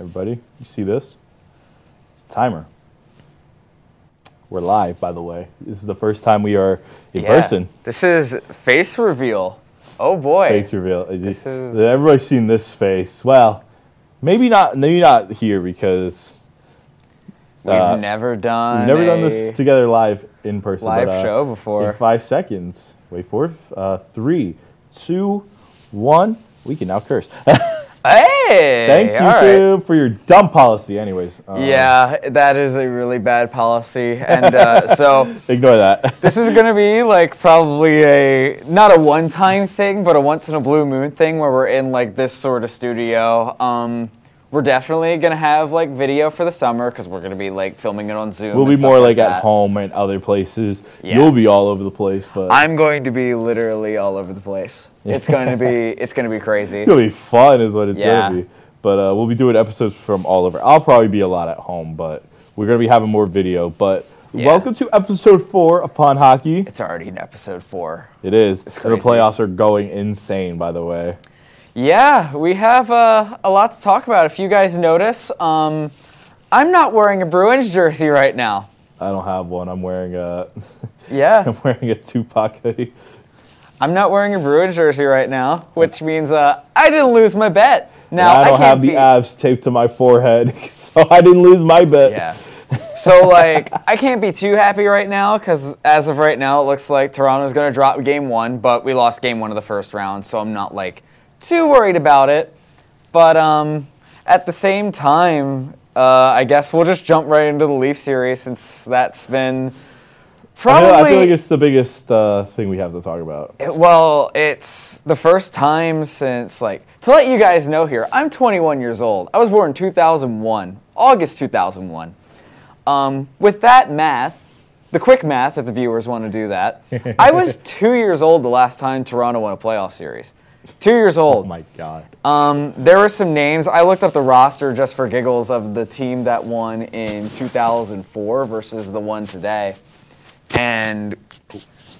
everybody. You see this? It's a timer. We're live, by the way. This is the first time we are in Yeah. person. This is face reveal. Oh boy. Face reveal. This is- Everybody's seen this face. Well, maybe not. Maybe not here because We've uh, never done we've never done this together live in person. live but, uh, show before. In five seconds. Wait for it. Uh, three, two, one. We can now curse. Hey! Thanks all right. YouTube for your dumb policy. Anyways. um, Yeah, that is a really bad policy, and uh, so Ignore that. this is gonna be like probably a not a one-time thing, but a once in a blue moon thing where we're in like this sort of studio. Um, we're definitely gonna have like video for the summer because we're gonna be like filming it on Zoom. We'll be more like that. at home and other places. Yeah. You'll be all over the place, but I'm going to be literally all over the place. It's going to be it's going to be crazy. it's gonna be fun, is what it's Yeah. gonna be. But uh, we'll be doing episodes from all over. I'll probably be a lot at home, but we're gonna be having more video. But Yeah. welcome to episode four of Pond Hockey. It's already in episode four. It is. It's And the playoffs are going insane, by the way. Yeah, we have uh, a lot to talk about. If you guys notice, um, I'm not wearing a Bruins jersey right now. I don't have one. I'm wearing a Yeah, I'm wearing a Tupac hoodie. I'm not wearing a Bruins jersey right now, which means uh, I didn't lose my bet. Now And I don't can't have the be- abs taped to my forehead, so I didn't lose my bet. Yeah. So like I can't be too happy right now because as of right now it looks like Toronto's going to drop game one, but we lost game one of the first round, so I'm not like too worried about it. But um, at the same time, uh, I guess we'll just jump right into the Leaf series since that's been I probably feel, I feel like it's the biggest uh, thing we have to talk about. it- well, it's the first time since like to let you guys know here. I'm 21 years old. I was born in 2001, August 2001. Um, with that math, the quick math, if the viewers want to do that, I was two years old the last time Toronto won a playoff series. Two years old. Oh my god. Um, there were some names. I looked up the roster just for giggles of the team that won in 2004 versus the one today. And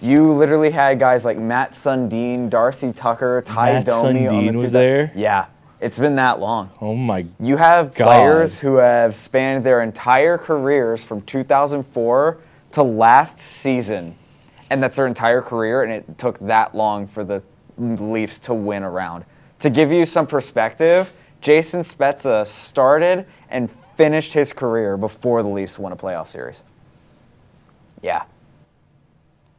you literally had guys like Mats Sundin, Darcy Tucker, Ty Matt Domi on the Sundin two was there? Yeah, it's been that long. Oh my. You have God. players who have spanned their entire careers from 2004 to last season, and that's their entire career, and it took that long for the Leafs to win a round. To give you some perspective, Jason Spezza started and finished his career before the Leafs won a playoff series. Yeah.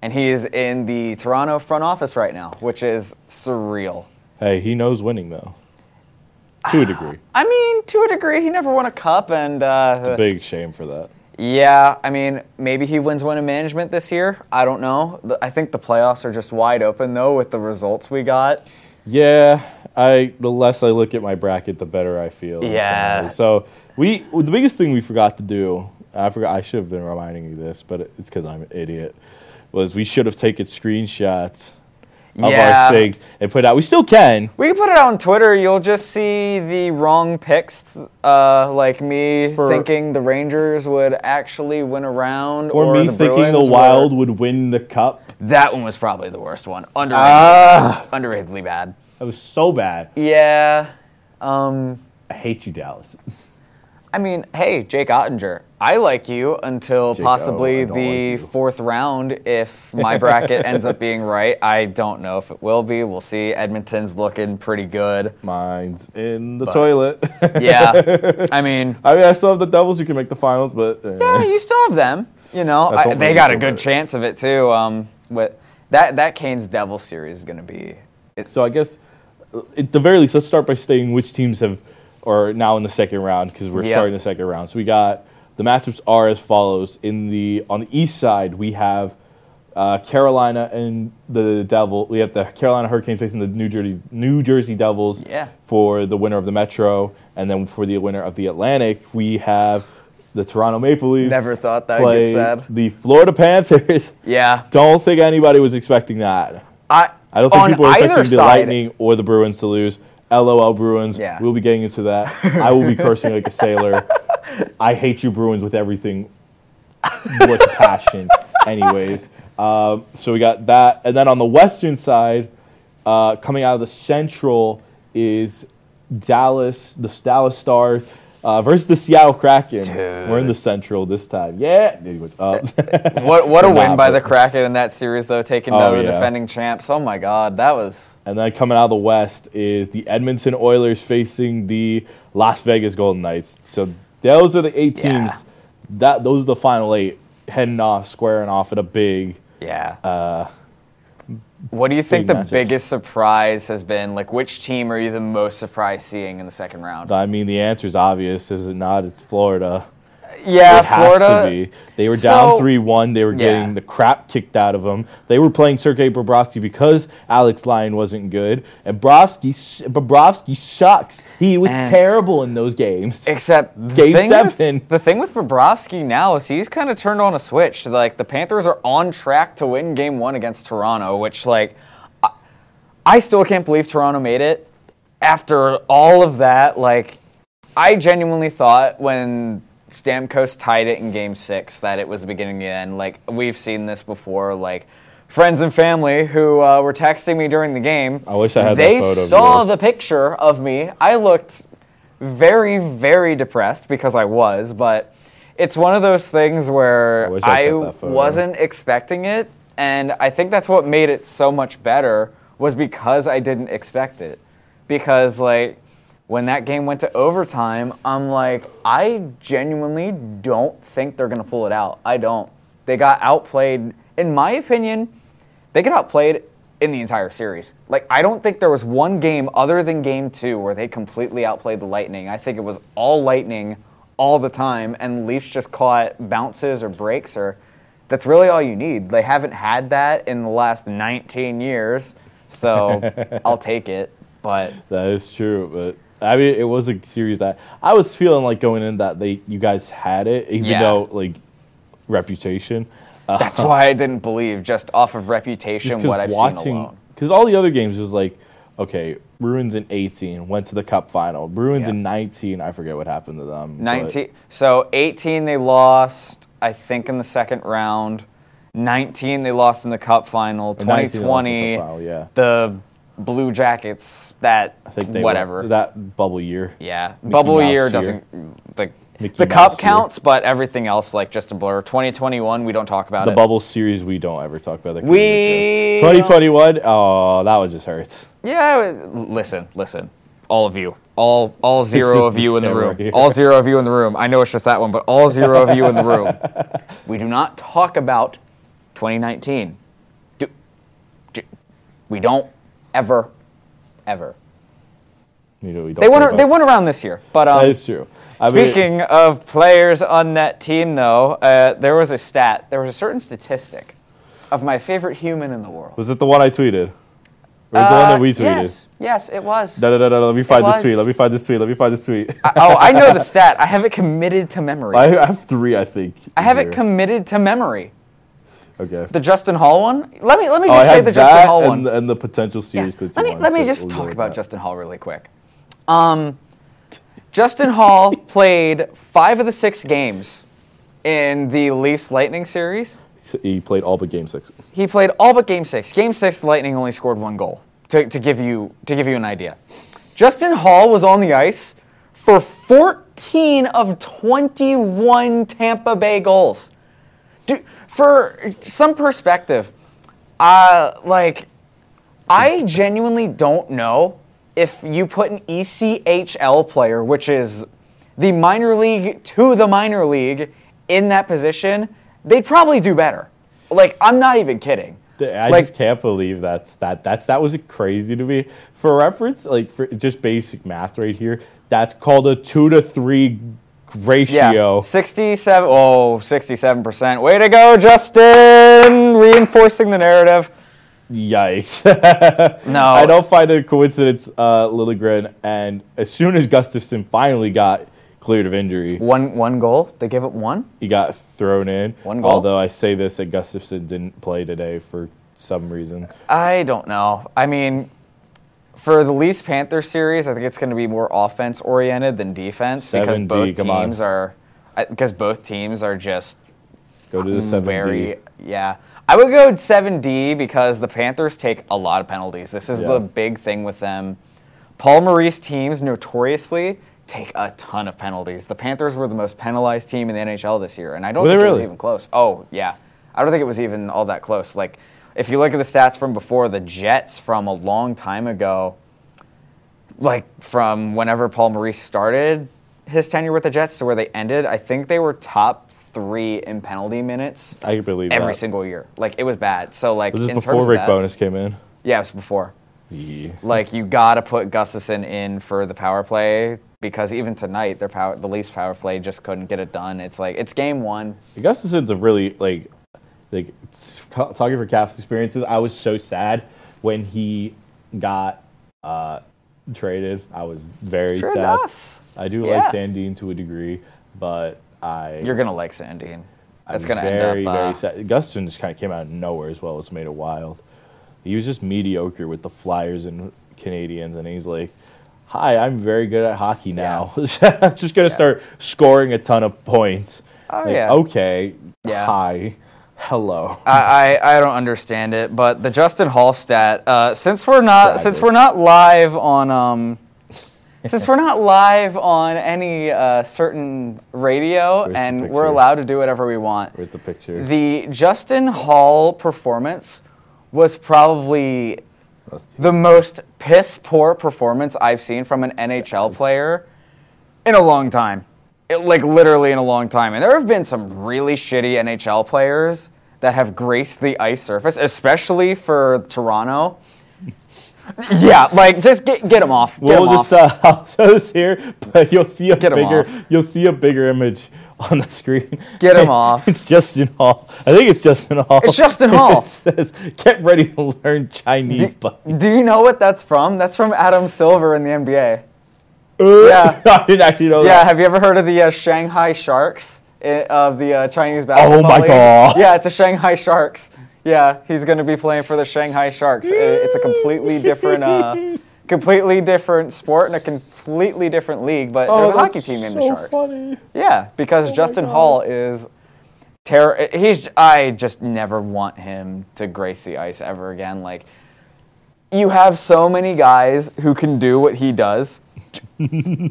And he is in the Toronto front office right now, which is surreal. Hey, he knows winning though. To a degree. I mean, to a degree, he never won a cup, and uh, It's a big shame for that. Yeah, I mean, maybe he wins one in management this year. I don't know. I think the playoffs are just wide open though with the results we got. Yeah, I the less I look at my bracket, the better I feel. Yeah. So we the biggest thing we forgot to do. I forgot. I should have been reminding you this, but it's because I'm an idiot. Was we should have taken screenshots of Yeah. our things and put out. We still can. We can put it on Twitter. You'll just see the wrong picks, uh, like me For- thinking the Rangers would actually win a round, Or, me the thinking the Bruins were- Wild would win the cup. That one was probably the worst one. Underrated, Ah, underratedly bad. that was so bad. Yeah. Um, I hate you, Dallas. I mean, hey, Jake Oettinger, I like you until Jake, possibly I the like fourth round. If my bracket ends up being right, I don't know if it will be. We'll see. Edmonton's looking pretty good. Mine's in the But- toilet. Yeah, I mean, I mean, I still have the Devils who can make the finals, but uh, yeah, you still have them. You know, I, they got a good better. chance of it too. Um, with that that Canes Devils series is going to be. It's, So I guess, uh, at the very least, let's start by saying which teams have are now in the second round because we're Yeah. starting the second round. So we got the matchups are as follows. In the on the east side, we have uh, Carolina and the Devil. We have the Carolina Hurricanes facing the New Jersey New Jersey Devils Yeah. for the winner of the Metro, and then for the winner of the Atlantic, we have the Toronto Maple Leafs. Never thought that'd get play said. The Florida Panthers. yeah, Don't think anybody was expecting that. I. I don't think people either expecting the Lightning or the Bruins to lose. LOL Bruins. Yeah. We'll be getting into that. I will be cursing like a sailor. I hate you Bruins with everything with passion. Anyways, um, so we got that, and then on the western side, uh, coming out of the Central is Dallas, the Dallas Stars, uh, versus the Seattle Kraken. We're in the Central this time. Yeah. Anyways, uh, What what a Nah, win by the Kraken in that series though, taking Oh, down the yeah. defending champs. Oh my God, that was and then coming out of the West is the Edmonton Oilers facing the Las Vegas Golden Knights. So those are the eight Yeah. teams. That those are the final eight heading off, squaring off at a big. yeah. Uh, what do you think the matchups. biggest surprise has been? Like, which team are you the most surprised seeing in the second round? I mean, the answer is obvious, is it not? It's Florida. Yeah, Florida. They were down So- three one. They were Yeah. getting the crap kicked out of them. They were playing Sergei Bobrovsky because Alex Lyon wasn't good, and Bobrovsky Bobrovsky sucks. He was And- terrible in those games. Except Game thing with- seven. the thing with Bobrovsky now is he's kind of turned on a switch. Like the Panthers are on track to win Game One against Toronto, which like I, I still can't believe Toronto made it after all of that. Like I genuinely thought when Stamkos tied it in Game Six that it was the beginning of the end. Like we've seen this before. Like friends and family who uh, were texting me during the game. I wish I had that they photo of saw the picture of me. I looked very, very depressed because I was, but it's one of those things where I I I, kept that photo. wasn't expecting it, and I think that's what made it so much better was because I didn't expect it. Because like when that game went to overtime, I'm like, I genuinely don't think they're gonna pull it out. I don't. They got outplayed, in my opinion, they get outplayed in the entire series. Like, I don't think there was one game other than game two where they completely outplayed the Lightning. I think it was all Lightning all the time, and Leafs just caught bounces or breaks, or that's really all you need. They haven't had that in the last 19 years, so I'll take it. But That is true, but I mean, it was a series that I was feeling like going in that they you guys had it, even Yeah. though like reputation. Uh, that's why I didn't believe, just off of reputation, what I've watching, seen alone. because all the other games was like, okay, Bruins in 18 went to the Cup final. Bruins Yeah. in 19, I forget what happened to them. but- 19 so 18 they lost i think in the second round 19 they lost in the cup final Or 19 they lost in the 2020 cup final, yeah. the blue jackets that I think they whatever were, that bubble year. yeah Mickey bubble Mouse year doesn't like Mickey the Mouse cup year. counts but everything else like just a blur 2021 we don't talk about The it bubble series we don't ever talk about. That We 2021. Oh, that was just hurts. Yeah, listen, listen, all of you, all all zero of you in the room, here. all zero of you in the room. I know it's just that one, but all zero of you in the room. We do not talk about 2019. Do, do- we don't ever, ever. You know, we don't They went they went around this year, but um, That is true. I mean, Speaking of players on that team, though, uh, there was a stat, there was a certain statistic of my favorite human in the world. was it the one I tweeted? Or it the one Uh, that we tweeted? Yes, yes, it was. No, no, no, no. Let me find this tweet. Let me find this tweet. Let me find this tweet. I- oh, I know the stat. I have it committed to memory. I have three, I think. I have here. it committed to memory. Okay. The Justin Holl one. Let me let me Oh, just say the Justin Holl and, one. The, and the potential series. clips Let me let me just talk about that. Justin Holl really quick. Um, Justin Holl played five of the six games in the Leafs Lightning series. He played all but game six. He played all but game six. Game six, the Lightning only scored one goal. To, to give you to give you an idea, Justin Holl was on the ice for 14 of 21 Tampa Bay goals. Dude, for some perspective, uh, like I genuinely don't know if you put an ECHL player, which is the minor league to the minor league, in that position, they'd probably do better. Like I'm not even kidding. I like just can't believe that's that. That's that was crazy to me. For reference, like for just basic math right here, that's called a two to three ratio. yeah, 67 oh 67%. Way to go, Justin, reinforcing the narrative. Yikes! No. I don't find it a coincidence. Uh, Liljegren, and as soon as Gustafsson finally got cleared of injury, One one goal. They gave up one. he got thrown in. One goal? Although I say this, that Gustafsson didn't play today for some reason. I don't know. I mean, for the Leafs Panther series, I think it's going to be more offense oriented than defense because 7D, both come on. teams are because both teams are just Go to the mm, seven very yeah. I would go 7D because the Panthers take a lot of penalties. This is Yeah. the big thing with them. Paul Maurice teams notoriously take a ton of penalties. The Panthers were the most penalized team in the NHL this year, and I don't Were think it was even close. Oh yeah, I don't think it was even all that close. Like if you look at the stats from before, the Jets from a long time ago, like from whenever Paul Maurice started his tenure with the Jets to where they ended, I think they were top three in penalty minutes I can believe every that. single year. Like it was bad. So like Was this in before terms Rick that, Bowness came in? Yeah, it was before. Yeah. Like you gotta put Gustafsson in for the power play because even tonight their power the Leafs power play just couldn't get it done. It's like it's game one. Gustafsson's a really like like talking for Caps experiences. I was so sad when he got uh, traded. I was very Sure sad. does. I do Yeah. like Sandin to a degree, but I You're gonna like Sandin. That's I'm gonna very end up. very uh, sad. Gustafsson just kind of came out of nowhere as well. It's made it wild. He was just mediocre with the Flyers and Canadiens, and he's like. Hi, I'm very good at hockey now. I'm just gonna start scoring a ton of points. Oh, Like, yeah. Okay. Yeah. Hi. Hello. I, I, I don't understand it, but the Justin Holl stat. Uh, since we're not since we're not live on um, since we're not live on any uh, certain radio, Where's and we're allowed to do whatever we want. With the picture. The Justin Holl performance was probably the most piss poor performance I've seen from an NHL player in a long time. Like literally in a long time. And there have been some really shitty NHL players that have graced the ice surface, especially for Toronto. yeah, like just get get them off. Get We'll 'em just off. uh, show this here, but you'll see a Get bigger you'll see a bigger image on the screen. Get 'em off. It's Justin Holl. I think it's Justin Holl. It's Justin Holl. it says, "Get ready to learn Chinese." but Do you know what that's from? That's from Adam Silver in the NBA. Yeah. I didn't actually know Yeah, that. have you ever heard of the uh, Shanghai Sharks i- of the uh, Chinese basketball Oh my league? God. Yeah, it's a Shanghai Sharks. Yeah, he's going to be playing for the Shanghai Sharks. I- It's a completely different, uh, completely different sport and a completely different league. But there's a hockey Oh, team named the Sharks. Funny. Yeah, because Justin God. Hall is terror. He's. I just never want him to grace the ice ever again. Like, you have so many guys who can do what he does,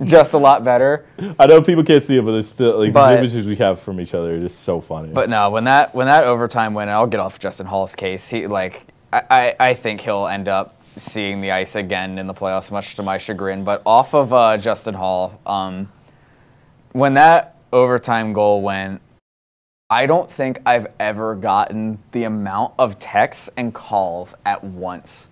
just a lot better. I know people can't see it, but it's still like But- the images we have from each other are just so funny. But no, when that when that overtime and I'll get off Justin Holl's case. He like I, I, I think he'll end up seeing the ice again in the playoffs, much to my chagrin. But off of uh, Justin Holl, um, when that overtime goal went, I don't think I've ever gotten the amount of texts and calls at once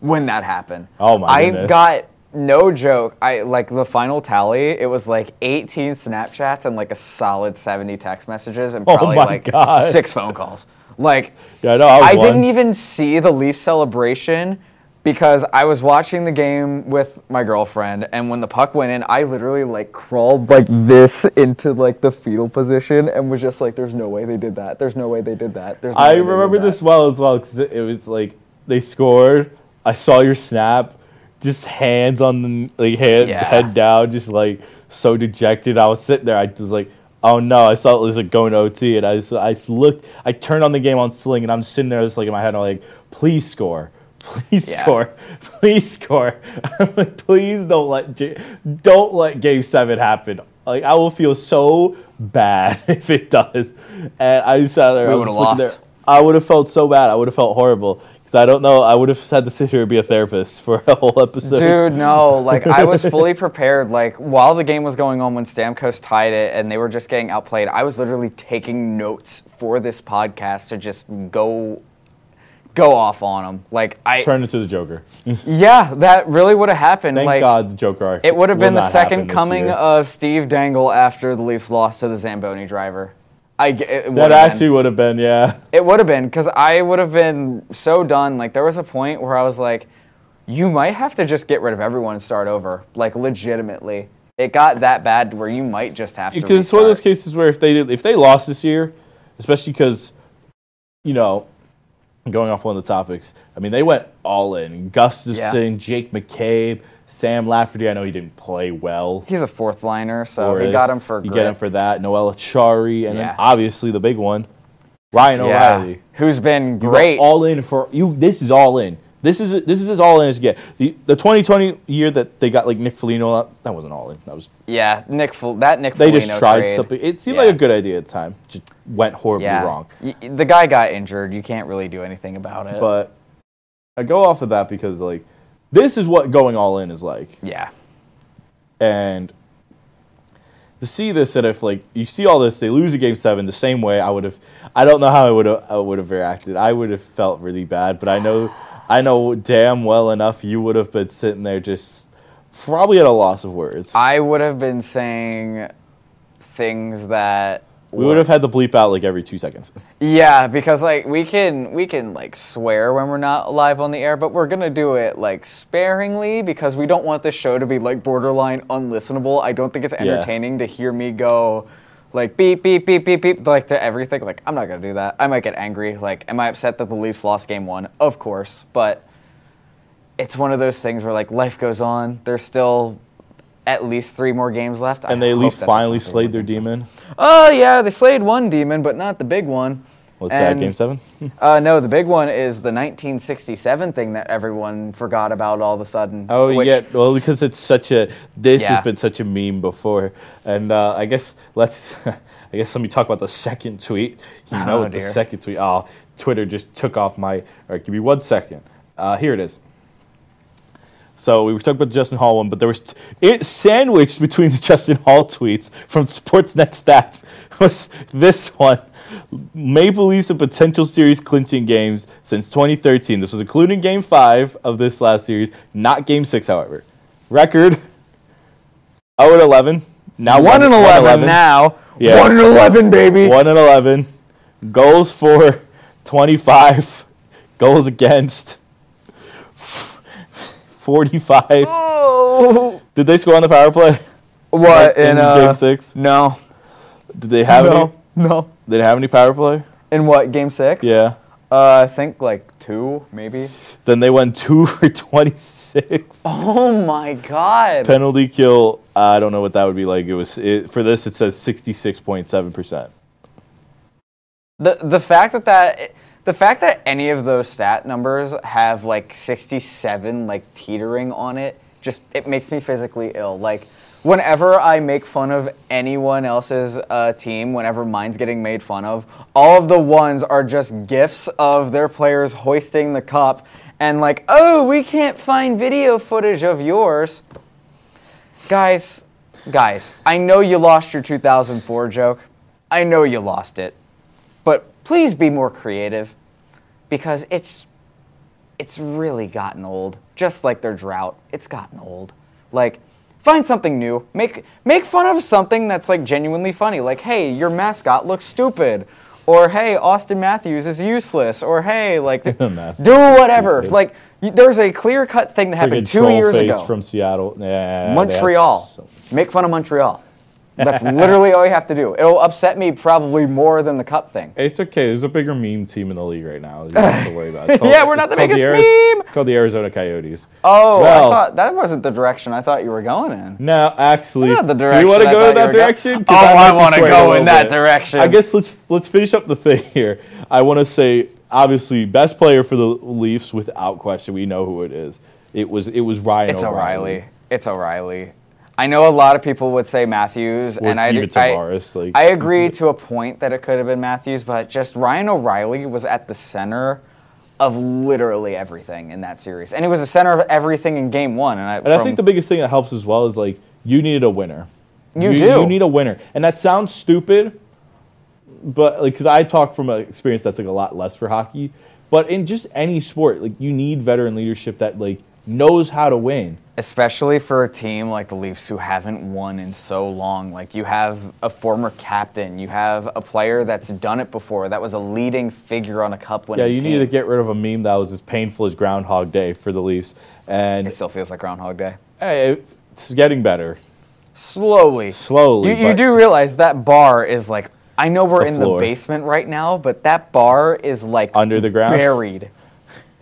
when that happened. Oh my I goodness. got no joke. I like the final tally. It was like 18 Snapchats and like a solid 70 text messages and Oh probably my like God. six phone calls. Like yeah, I know. I, I didn't even see the Leaf celebration because I was watching the game with my girlfriend, and when the puck went in, I literally like crawled like this into like the fetal position and was just like, "There's no way they did that. There's no way they did that." There's no I remember that." this well as well because it was like they scored. I saw your snap, just hands on the like head, Yeah. head down, just like so dejected. I was sitting there. I was like, oh no! I saw it was like going to OT, and I just, I just looked. I turned on the game on Sling, and I'm sitting there just like in my head. I'm like, please score. Please Yeah. score, please score. I'm like, please don't let J- don't let Game Seven happen. Like I will feel so bad if it does. And I just sat there. We would've lost. there. I would have felt so bad. I would have felt horrible because I don't know. I would have had to sit here and be a therapist for a whole episode. Dude, no. Like I was fully prepared. Like while the game was going on, when Stamkos tied it, and they were just getting outplayed, I was literally taking notes for this podcast to just go, go off on them. Like I, Turn into the Joker. yeah, that really would have happened. Thank like God the Joker it would have been the second coming year. of Steve Dangle after the Leafs lost to the Zamboni driver. I it That actually would have been, yeah. It would have been because I would have been so done. Like there was a point where I was like, you might have to just get rid of everyone and start over. Like legitimately, it got that bad where you might just have to. Because it's one of those cases where if they did, if they lost this year, especially because, you know, going off one of the topics, I mean they went all in. Gustafsson, Jake McCabe, Sam Lafferty. I know he didn't play well. He's a fourth liner, so he got him for you get him for that. Noel Acciari, and Yeah. then obviously the big one, Ryan yeah, O'Reilly. who's been great. all in for you. This is all in. This is this is as all in as you get. The the 2020 year that they got like Nick Foligno, that wasn't all in. That was Yeah, Nick. Fol- that Nick. they just tried trade, something. It seemed yeah. like a good idea at the time. Just went horribly wrong. Y- the guy got injured. You can't really do anything about it. But I go off of that because like this is what going all in is like. yeah, and to see this that if like you see all this they lose a game seven the same way i would have i don't know how i would have i would have reacted. I would have felt really bad but i know i know damn well enough you would have been sitting there just probably at a loss of words. I would have been saying things that we would have had to bleep out like every two seconds Yeah, because like we can we can like swear when we're not live on the air, but we're gonna do it like sparingly because we don't want the show to be like borderline unlistenable. I don't think it's entertaining to hear me go like beep beep beep beep beep like to everything. Like I'm not gonna do that. I might get angry. Like, am I upset that the Leafs lost game one? Of course, but it's one of those things where like life goes on. There's still at least three more games left. I and they at least finally slayed their left. demon Oh yeah, they slayed one demon, but not the big one. what's that game seven Uh, no, the big one is the 1967 thing that everyone forgot about all of a sudden. Oh which- yeah, well because it's such a this Yeah. has been such a meme before, and uh, I guess let's I guess let me talk about the second tweet. You know Oh, what the second tweet? Oh, Twitter just took off my. All right, give me one second. Uh, here it is. So we were talking about the Justin Holl one, but there was t- it sandwiched between the Justin Holl tweets from Sportsnet Stats was this one. Maple Leafs a potential series clinching games since 2013. This was including Game Five of this last series, not Game Six, however. Record 0 and 11. Now one and 11 now. Yeah. One and 11, baby. 1 and 11. Goals for 25. Goals against 45. Oh. Did they score on the power play? What in in, uh, game six? No. Did they have no. any? No. Did they have any power play? In what game six? Yeah. Uh, I think like two, maybe. Then they went two for 26. Oh my god. Penalty kill. I don't know what that would be like. It was it, for this. It says 66.7 percent. The the fact that that the fact that any of those stat numbers have like 67 like teetering on it just it makes me physically ill. Like whenever I make fun of anyone else's uh, team, whenever mine's getting made fun of, all of the ones are just gifs of their players hoisting the cup and like, "Oh, we can't find video footage of yours." Guys, guys, I know you lost your 2004 joke. I know you lost it. But please be more creative because it's it's really gotten old. Just like their drought, it's gotten old. Like find something new. Make make fun of something that's like genuinely funny. Like, "Hey, your mascot looks stupid." Or, "Hey, Auston Matthews is useless." Or, "Hey, like do whatever." Like there's a clear-cut thing that happened 2 years ago. from Seattle. Yeah, Montreal. so- Make fun of Montreal. That's literally all you have to do. It'll upset me probably more than the cup thing. It's okay. There's a bigger meme team in the league right now. You don't have to worry about. It. It's Yeah, we're not the called biggest Ari- meme. It's called the Arizona Coyotes. Oh, Well- I thought that wasn't the direction I thought you were going in. No, actually, Not the do you want to go in that you were go- Oh, might I wanna go in that bit. direction. I guess let's let's finish up the thing here. I want to say, obviously, best player for the Leafs without question. We know who it is. It was it was Ryan. It's O'Reilly. O'Reilly. It's O'Reilly. I know a lot of people would say Matthews, and I, it's even I, like- I agree to a point that it could have been Matthews, but just Ryan O'Reilly was at the center of literally everything in that series, and he was the center of everything in Game One. And I, And I think the biggest thing that helps as well is like you needed a winner. You do. You need a winner, and that sounds stupid, but like because I talk from an experience that's like a lot less for hockey, but in just any sport, like you need veteran leadership that like knows how to win. Especially for a team like the Leafs who haven't won in so long. Like you have a former captain, you have a player that's done it before, that was a leading figure on a cup winning Yeah, you team. need to get rid of a meme that was as painful as Groundhog Day for the Leafs, and It still feels like Groundhog Day. hey, it's getting better. Slowly. Slowly, You, you do realize that bar is like, I know we're The in floor. the basement right now, but that bar is like Under the ground? buried.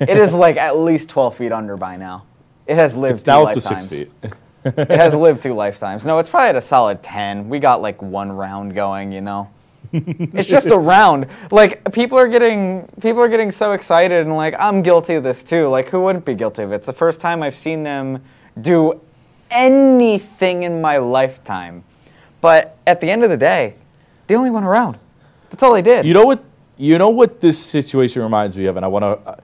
It is like at least 12 feet under by now. It has lived It's two now up to lifetimes. six feet. it has lived two lifetimes. No, it's probably at a solid 10. We got like one round going, you know. it's just a round. Like people are getting people are getting so excited and like I'm guilty of this too. Like who wouldn't be guilty of it? It's the first time I've seen them do anything in my lifetime. But at the end of the day, they only went around. That's all they did. You know what? You know what this situation reminds me of, and I want to.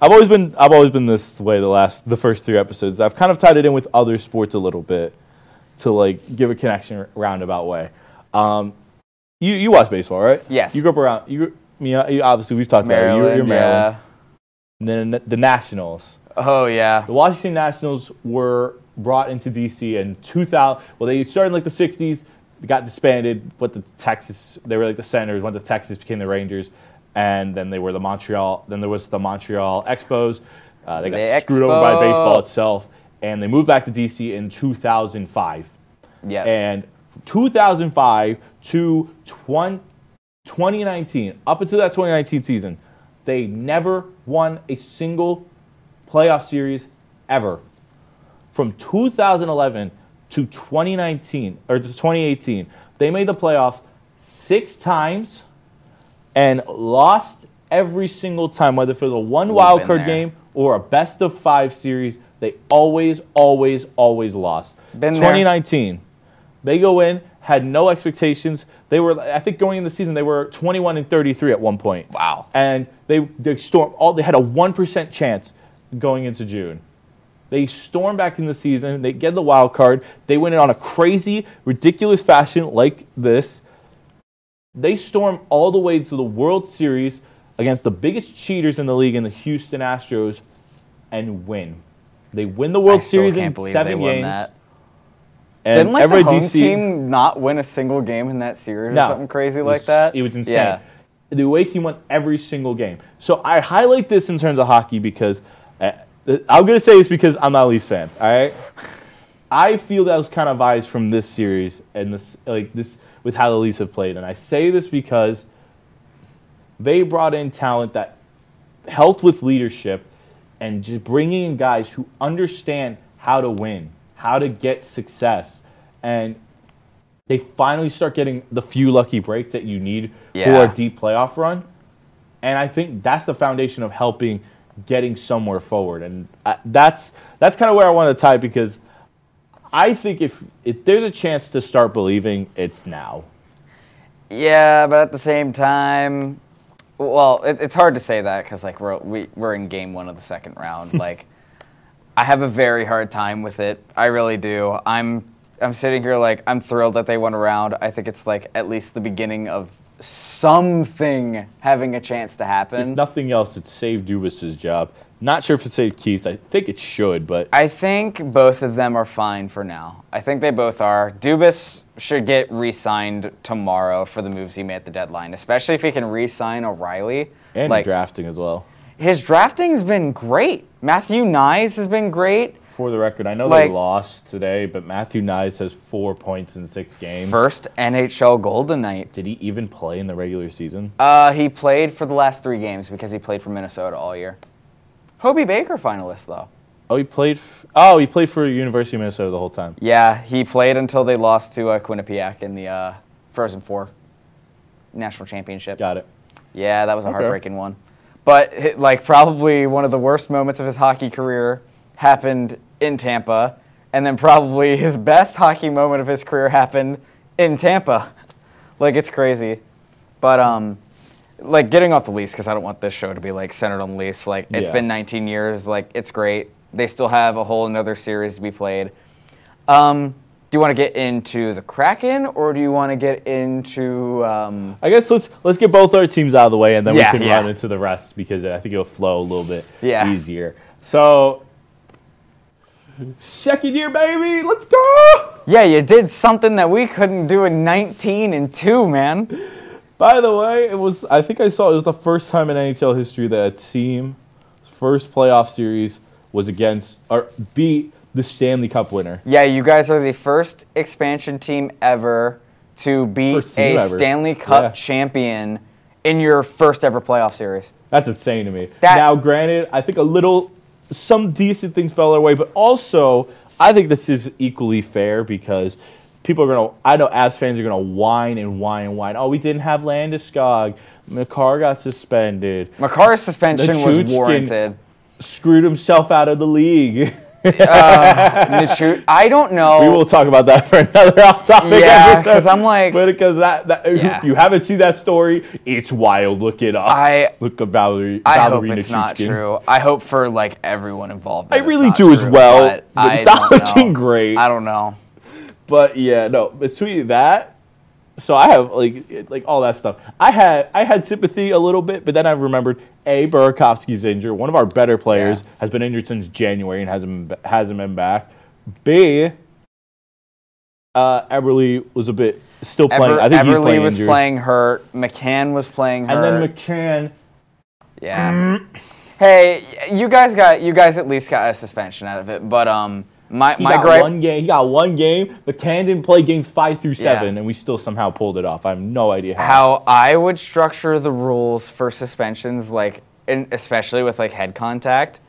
I've always been I've always been this way the last the first three episodes. I've kind of tied it in with other sports a little bit to like give a connection roundabout way. Um, you you watch baseball, right? Yes. You grew up around you. Me, uh, you obviously we've talked about it. You're, Maryland, you're Maryland. yeah. And then the Nationals. Oh yeah. The Washington Nationals were brought into DC in 2000. Well, they started in like the 60s. They got disbanded. Went to Texas. They were like the Senators. Went to Texas, became the Rangers, and then they were the Montreal. Then there was the Montreal Expos. Uh, they got The screwed over by baseball itself, and they moved back to DC in 2005. Yeah. And 2005 to 20, 2019, up until that 2019 season, they never won a single playoff series ever. From 2011 to 2019 or to 2018, they made the playoffs six times and lost every single time, whether for the one We've wild card there. game or a best of five series. They always, always, always lost. Been there. 2019, they go in, had no expectations. They were, I think, going in the season, they were 21 and 33 at one point. Wow. And they they stormed all. They had a one percent chance going into June. They storm back in the season. They get the wild card. They win it on a crazy, ridiculous fashion like this. They storm all the way to the World Series against the biggest cheaters in the league in the Houston Astros and win. They win the World I still Series can't in believe seven they won games. that. And Didn't like the everybody home DC team not win a single game in that series No. or something crazy It like that? It was insane. Yeah. The away team won every single game. So I highlight this in terms of hockey because uh, I'm going to say this because I'm not a Leafs fan. All right. I feel that was kind of vibes from this series and this like this with how the Leafs have played, and I say this because they brought in talent that helped with leadership and just bringing in guys who understand how to win, how to get success, and they finally start getting the few lucky breaks that you need for a deep playoff run. And I think that's the foundation of helping getting somewhere forward. And I, that's that's kind of where I want to tie because I think if if there's a chance to start believing, it's now. Yeah, but at the same time, well, it, it's hard to say that because like we're we, we're in game one of the second round. like, I have a very hard time with it. I really do. I'm I'm sitting here like I'm thrilled that they went around. I think it's like at least the beginning of something having a chance to happen. If nothing else, it saved Dubas's job. Not sure if it saved Keefe's. I think it should, but I think both of them are fine for now. I think they both are. Dubas should get re-signed tomorrow for the moves he made at the deadline, especially if he can re-sign O'Reilly. and like drafting as well. his drafting's been great. Matthew Knies has been great. For the record, I know Like- they lost today, but Matthew Knies has four points in six games. First NHL Golden Knight. Did he even play in the regular season? Uh, he played for the last three games because he played for Minnesota all year. Hobey Baker finalist though. Oh, he played. F- oh, he played for University of Minnesota the whole time. Yeah, he played until they lost to uh, Quinnipiac in the uh, Frozen Four national championship. Got it. Yeah, that was a Okay. heartbreaking one. But like probably one of the worst moments of his hockey career happened in Tampa, and then probably his best hockey moment of his career happened in Tampa. like it's crazy. But um like getting off the Leafs because I don't want this show to be like centered on the Leafs. Like it's Yeah. been 19 years. Like it's great. They still have a whole another series to be played. Um, do you want to get into the Kraken or do you want to get into um, I guess let's let's get both our teams out of the way, and then Yeah, we can yeah. run into the rest because I think it'll flow a little bit Yeah. easier. So, second year, baby, let's go! Yeah, you did something that we couldn't do in 19 and 2, man. By the way, it was I think I saw it was the first time in NHL history that a team's first playoff series was against or beat the Stanley Cup winner. Yeah, you guys are the first expansion team ever to beat a ever. Stanley Cup Yeah. champion in your first ever playoff series. That's insane to me. That- now, granted, I think a little, some decent things fell our way, but also I think this is equally fair because people are gonna. I know as fans are gonna whine and whine and whine. Oh, we didn't have Landeskog. Makar got suspended. Makar's suspension was warranted. Screwed himself out of the league. Uh, Nichu- I don't know. we will talk about that for another off topic Oh. Yeah, episode. 'cause I'm like- but because that, that Yeah. if you haven't seen that story, it's wild. Look it up. I- look up Valerie. I hope Valerina it's not true. I hope for like everyone involved. I really do as well, but but it's not looking great. I don't know. But yeah, no. Between that, so I have like like all that stuff. I had I had sympathy a little bit, but then I remembered a Burakovsky's injured. One of our better players Yeah. has been injured since January and hasn't been- hasn't been back. B. Uh, Eberle was a bit still playing. I think Everly playing was injured. playing hurt. McCann was playing hurt. and then McCann. yeah. Hey, you guys got you guys at least got a suspension out of it, but um, my He my got gripe. one game. He got one game. McCann didn't play game five through Yeah. seven, and we still somehow pulled it off. I have no idea how. how I would structure the rules for suspensions, like, in, especially with like head contact.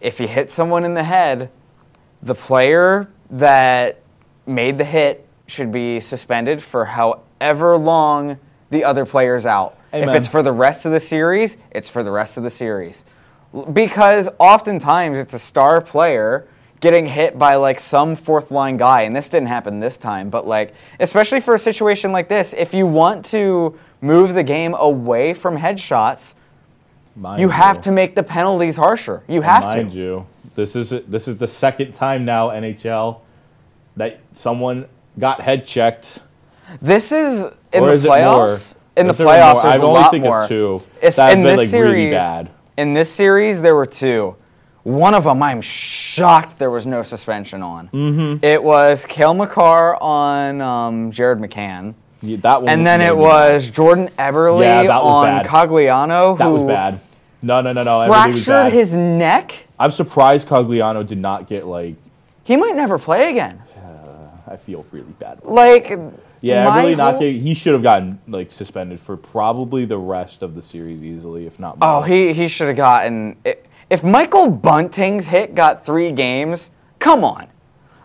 If you hit someone in the head, the player that made the hit should be suspended for however long the other player's out. If it's for the rest of the series, it's for the rest of the series. Because oftentimes it's a star player getting hit by like some fourth line guy, and this didn't happen this time, but like, especially for a situation like this, if you want to move the game away from headshots, Mind you have to make the penalties harsher. You have Mind to. Mind you, this is this is the second time now NHL that someone got head checked. This is in or the is playoffs. In the Is playoffs, there's I a only lot think more. of two It's- that in been this like really series- bad. In this series, there were two. One of them, I'm shocked there was no suspension on. Mm-hmm. It was Cale Makar on um, Jared McCann, Yeah, that one, and then it was Jordan Eberle Yeah, on bad. Cogliano, mad. that who was bad. No, no, no, no. fractured bad. his neck. I'm surprised Cogliano did not get like. He might never play again. I feel really bad. about Like, Yeah, really not. whole- Get, he should have gotten like suspended for probably the rest of the series easily, if not. Oh, he, he should have gotten. If Michael Bunting's hit got three games, come on.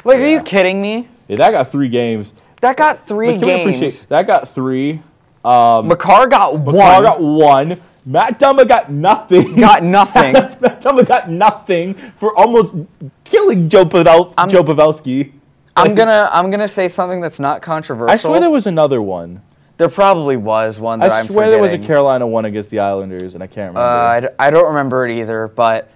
Like, are you kidding me? Yeah, that got three games. That got three But we appreciate games. that got three. Um, Makar got one. Carr got one. Matt Dumba got nothing. Got nothing. Matt Dumba got nothing for almost killing Joe, Pavel- Joe Pavelski. I'm gonna I'm gonna say something that's not controversial. I swear there was another one. There probably was one that I am swear there was a forgetting. Carolina one against the Islanders, and I can't remember. Uh, I, d- I don't remember it either, but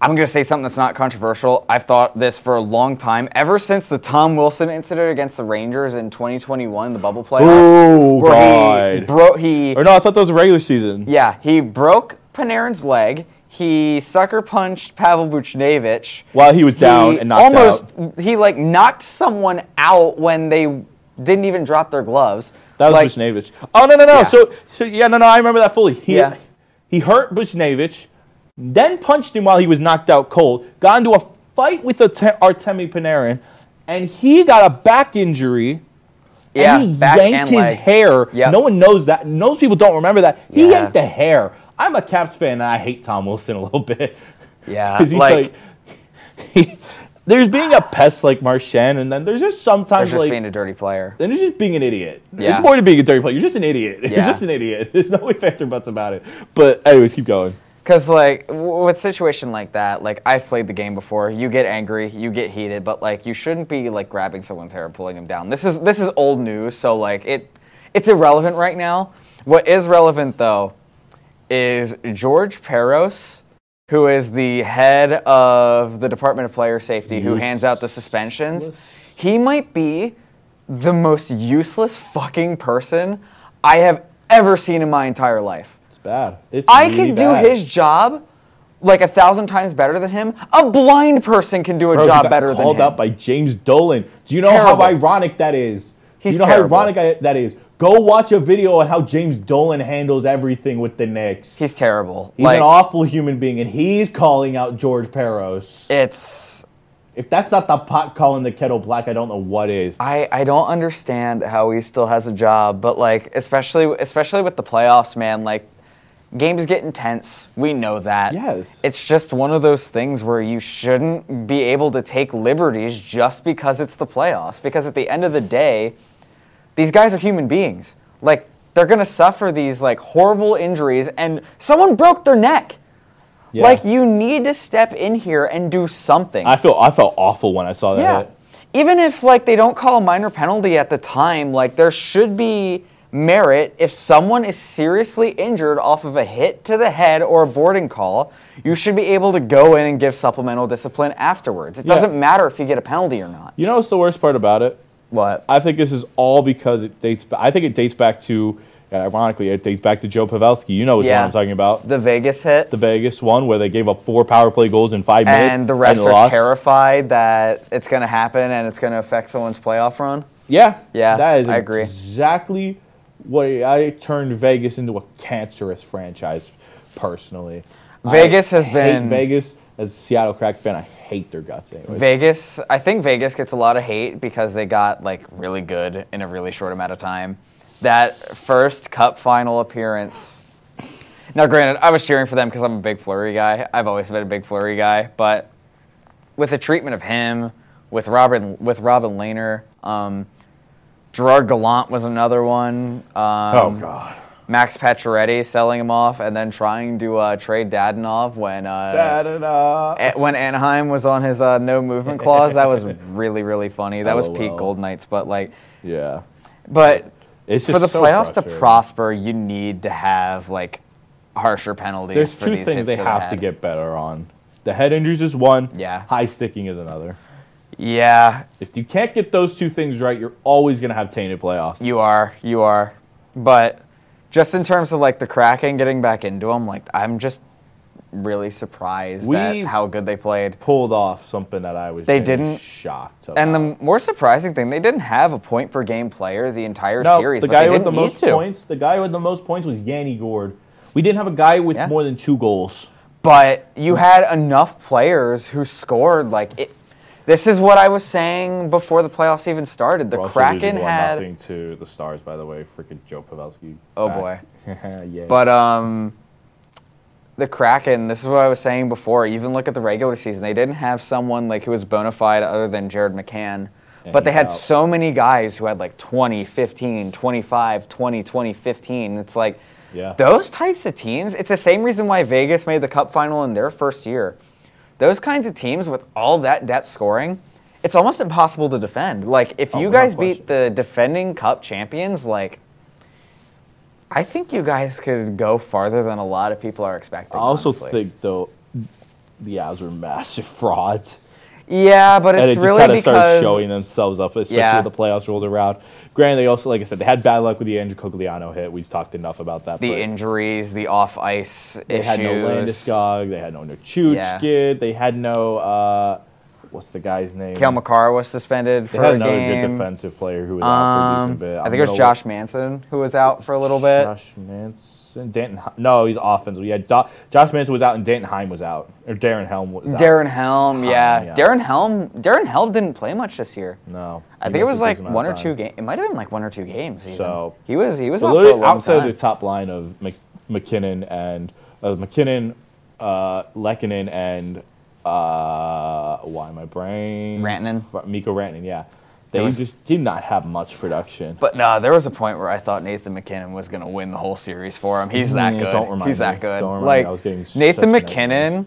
I'm gonna say something that's not controversial. I've thought this for a long time, ever since the Tom Wilson incident against the Rangers in 2021, the bubble playoffs. Oh, where he God. broke he or no, I thought that was a regular season. yeah he broke Panarin's leg. He sucker punched Pavel Buchnevich. While he was down and knocked almost, out. He like knocked someone out when they didn't even drop their gloves. That was like, Buchnevich. Oh no no no. Yeah. So so yeah no no I remember that fully. He, Yeah. He hurt Buchnevich, then punched him while he was knocked out cold. Got into a fight with Arte- Artemi Panarin, and he got a back injury. Yeah, and he back yanked and his leg. hair. Yep. No one knows that. Most people don't remember that. He Yeah. yanked the hair. I'm a Caps fan and I hate Tom Wilson a little bit. Yeah, 'Cause he's like- like, there's being a pest like Marchand, and then there's just sometimes There's just like being a dirty player. then it's just being an idiot. Yeah. It's more than being a dirty player. You're just an idiot. You're just an idiot. There's no ifs, ands, or buts about it. But anyways, keep going. Because like w- with situation like that, like I've played the game before. You get angry, you get heated, but like you shouldn't be like grabbing someone's hair and pulling him down. This is this is old news, so like it it's irrelevant right now. What is relevant though is George Parros, who is the head of the Department of Player Safety, who hands out the suspensions. He might be the most useless fucking person I have ever seen in my entire life. It's bad. It's I really could do his job like a thousand times better than him. A blind person can do a Bro, job better than him. called out by James Dolan. Do you know Terrible. how ironic that is? He's you know terrible. how ironic that is. Go watch a video on how James Dolan handles everything with the Knicks. He's terrible. He's like an awful human being, and he's calling out George Parros. it's If that's not the pot calling the kettle black, I don't know what is. I, I don't understand how he still has a job, but like especially especially with the playoffs, man, like Games get intense. We know that. Yes. It's just one of those things where you shouldn't be able to take liberties just because it's the playoffs. Because at the end of the day, these guys are human beings. Like they're gonna suffer these like horrible injuries, and someone broke their neck. Yeah. Like you need to step in here and do something. I feel I felt awful when I saw that. Yeah. hit. Even if like they don't call a minor penalty at the time, like there should be merit if someone is seriously injured off of a hit to the head or a boarding call, you should be able to go in and give supplemental discipline afterwards. It Yeah. doesn't matter if you get a penalty or not. You know what's the worst part about it? What? I think this is all because it dates. ba- I think it dates back to, ironically, it dates back to Joe Pavelski. You know what Yeah. I'm talking about. The Vegas hit. The Vegas one where they gave up four power play goals in five minutes and the refs are lost. terrified that it's going to happen and it's going to affect someone's playoff run. Yeah, Yeah, that is I agree. Exactly what I turned Vegas into a cancerous franchise. Personally, Vegas I has hate been- Vegas as a Seattle Crack fan. I hate their guts. Anyways. Vegas, I think Vegas gets a lot of hate because they got like really good in a really short amount of time. That first Cup final appearance. Now, granted, I was cheering for them because I'm a big Fleury guy. I've always been a big Fleury guy, but with the treatment of him, with Robin, with Robin Lehner, um, Gerard Gallant was another one. Um, oh God, Max Pacioretty selling him off and then trying to uh, trade Dadonov when uh, a- when Anaheim was on his uh, no movement clause, that was really really funny. That was peak. Gold Knights, but like, yeah. but It's for the so playoffs to prosper, you need to have like harsher penalties. There's for two these things they to the have to get better on. The head injuries is one. Yeah. High sticking is another. Yeah, If you can't get those two things right, you're always gonna have tainted playoffs. you are, you are, but just in terms of like the Kraken getting back into them, like I'm just really surprised We- at how good they played. pulled off something that I was They didn't- shocked. And the more surprising thing, they didn't have a point per game player the entire no, series. the guy with the most points, the guy with the most points was Yanni Gourde. We didn't have a guy with Yeah. more than two goals. But you had enough players who scored. Like it. This is what I was saying before the playoffs even started. The We're also Kraken losing one had. nothing to the Stars, by the way. Freaking Joe Pavelski. Oh, boy. yeah. But um, the Kraken. This is what I was saying before. Even look at the regular season. They didn't have someone like who was bona fide other than Jared McCann. And but they had out. so many guys who had like 20, 15, 25, 20, 20, 15. It's like Yeah. those types of teams. It's the same reason why Vegas made the Cup final in their first year. Those kinds of teams with all that depth scoring, it's almost impossible to defend. Like if Oh, you guys beat the defending Cup champions, like I think you guys could go farther than a lot of people are expecting. I also honestly. think though the Avs are massive frauds. Yeah, but and it it's just really kind of started showing themselves up, especially Yeah. the playoffs rolled around. Granted, they also, like I said, they had bad luck with the Andrew Cogliano hit. We've talked enough about that. the injuries, the off ice they issues. had no Landeskog, they had no Nichushkin, Yeah. they had no uh, what's the guy's name? Cale Makar was suspended They for had another game. good defensive player who was out for a Um, decent bit. I think it was Josh look- Manson who was out for a little bit. Josh Manson, Danton. No, he's offensive. Had Do- Josh Manson was out and Danton Heim was out, or Darren Helm was out. Darren Helm, yeah. yeah. Darren Helm, Darren Helm didn't play much this year. No, I think it was like one or two games. It might have been like one or two games. Even. So- he was he was So out for a literally outside time. of the top line of Mc, MacKinnon and uh, MacKinnon, uh, and uh, why my brain Rantanen? Mikko Rantanen, yeah, they was- just did not have much production. But no, there was a point where I thought Nathan MacKinnon was going to win the whole series for him. He's that good. don't remind He's that good. Me. like I was getting Nathan MacKinnon.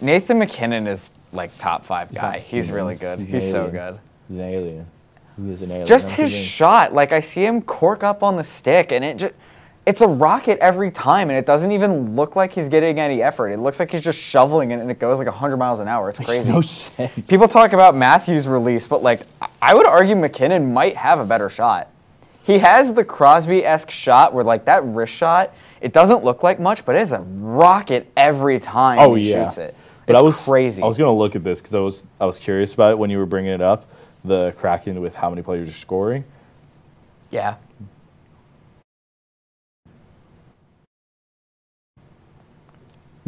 Nathan MacKinnon is like top five guy. not He's really good. He's He's, so good. He's an alien. He is an alien. Just his shot, like I see him cork up on the stick, and it just. It's a rocket every time, and it doesn't even look like he's getting any effort. It looks like he's just shoveling it, and it goes like 100 miles an hour. It's crazy. no sense. People talk about Matthews' release, but like I- would argue MacKinnon might have a better shot. He has the Crosby-esque shot where like that wrist shot, it doesn't look like much, but it's a rocket every time Oh he yeah, shoots it. But it's I was crazy. I was gonna look at this because I was I was curious about it when you were bringing it up. The Kraken with how many players are scoring. yeah.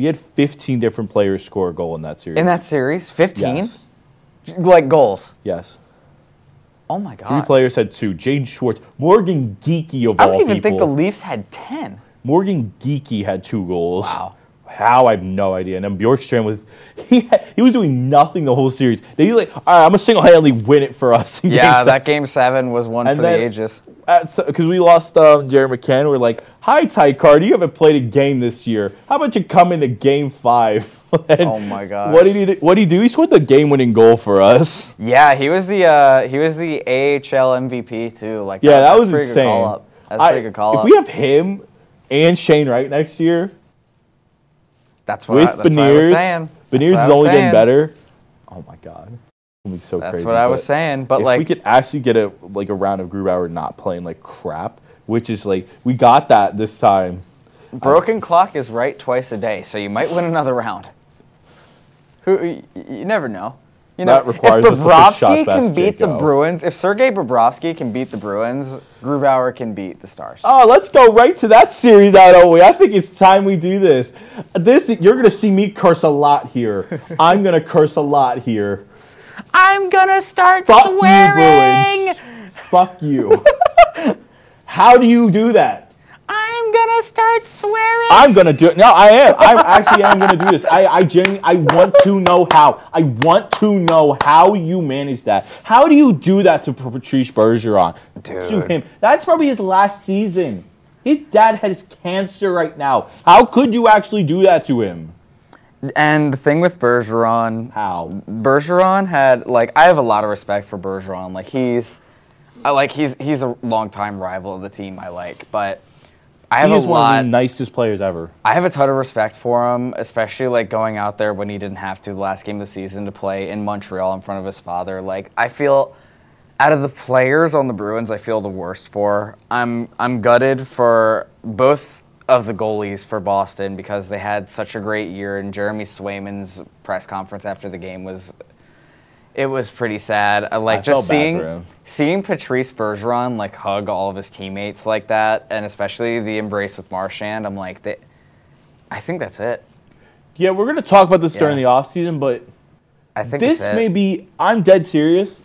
We had 15 different players score a goal in that series. In that series, 15 yes, like goals. yes. Oh my God. Three god. players had two. Jaden Schwartz, Morgan Geekie of all. I all don't even people. think the Leafs had 10. Morgan Geekie had two goals. Wow. How I have no idea. And then Bjorkstrand was he had, he was doing nothing the whole series. They like, all right, I'm gonna single handedly win it for us. in game Yeah, that game seven was one And for then- the ages. because we lost um, Jerry McCann. We're like, "Hi, Tye Kartye, you haven't played a game this year. How about you come into Game Five? Oh my god! What did he do? What did he do? He scored the game-winning goal for us. Yeah, he was the uh, he was the AHL MVP too. Like Yeah, that that's was a pretty insane. Good call up. That's pretty good call If up. If we have him and Shane Wright next year that's what with I, that's what I was Beniers, saying. Beniers That's is only getting better. Oh my god, gonna be so That's crazy. what I was saying. But if like, we could actually get a like a round of Grubauer not playing like crap, which is like we got that this time. broken clock is right twice a day, so you might win another round. Who y- y- you never know. You know, That requires if us to put shots Bobrovsky can beat the Bruins, if Sergei Bobrovsky can beat the Bruins, Grubauer can beat the Stars. Oh, let's go right to that series out, don't we? I think it's time we do this. This you're gonna see me curse a lot here. I'm gonna curse a lot here. I'm gonna start swearing. Fuck you, Bruins. Fuck you. How do you do that? I'm gonna start swearing. I'm gonna do it. No, I am. I actually am gonna do this. I, I genuinely, I want to know how. I want to know how you manage that. How do you do that to Patrice Bergeron? To him. That's probably his last season. His dad has cancer right now. How could you actually do that to him? And the thing with Bergeron, How? Bergeron had like I have a lot of respect for Bergeron. Like he's, I like he's he's a longtime rival of the team I like, but I have He a is one of the nicest players ever. I have a ton of respect for him, especially like going out there when he didn't have to the last game of the season to play in Montreal in front of his father. Like I feel out of the players on the Bruins, I feel the worst for. I'm I'm gutted for both of the goalies for Boston because they had such a great year and Jeremy Swayman's press conference after the game was it was pretty sad. I like I just felt bad for seeing seeing Patrice Bergeron like hug all of his teammates like that, and especially the embrace with Marchand. I'm like, they, I think that's it. Yeah, we're gonna talk about this during Yeah. the offseason, but I think this may be. I'm dead serious.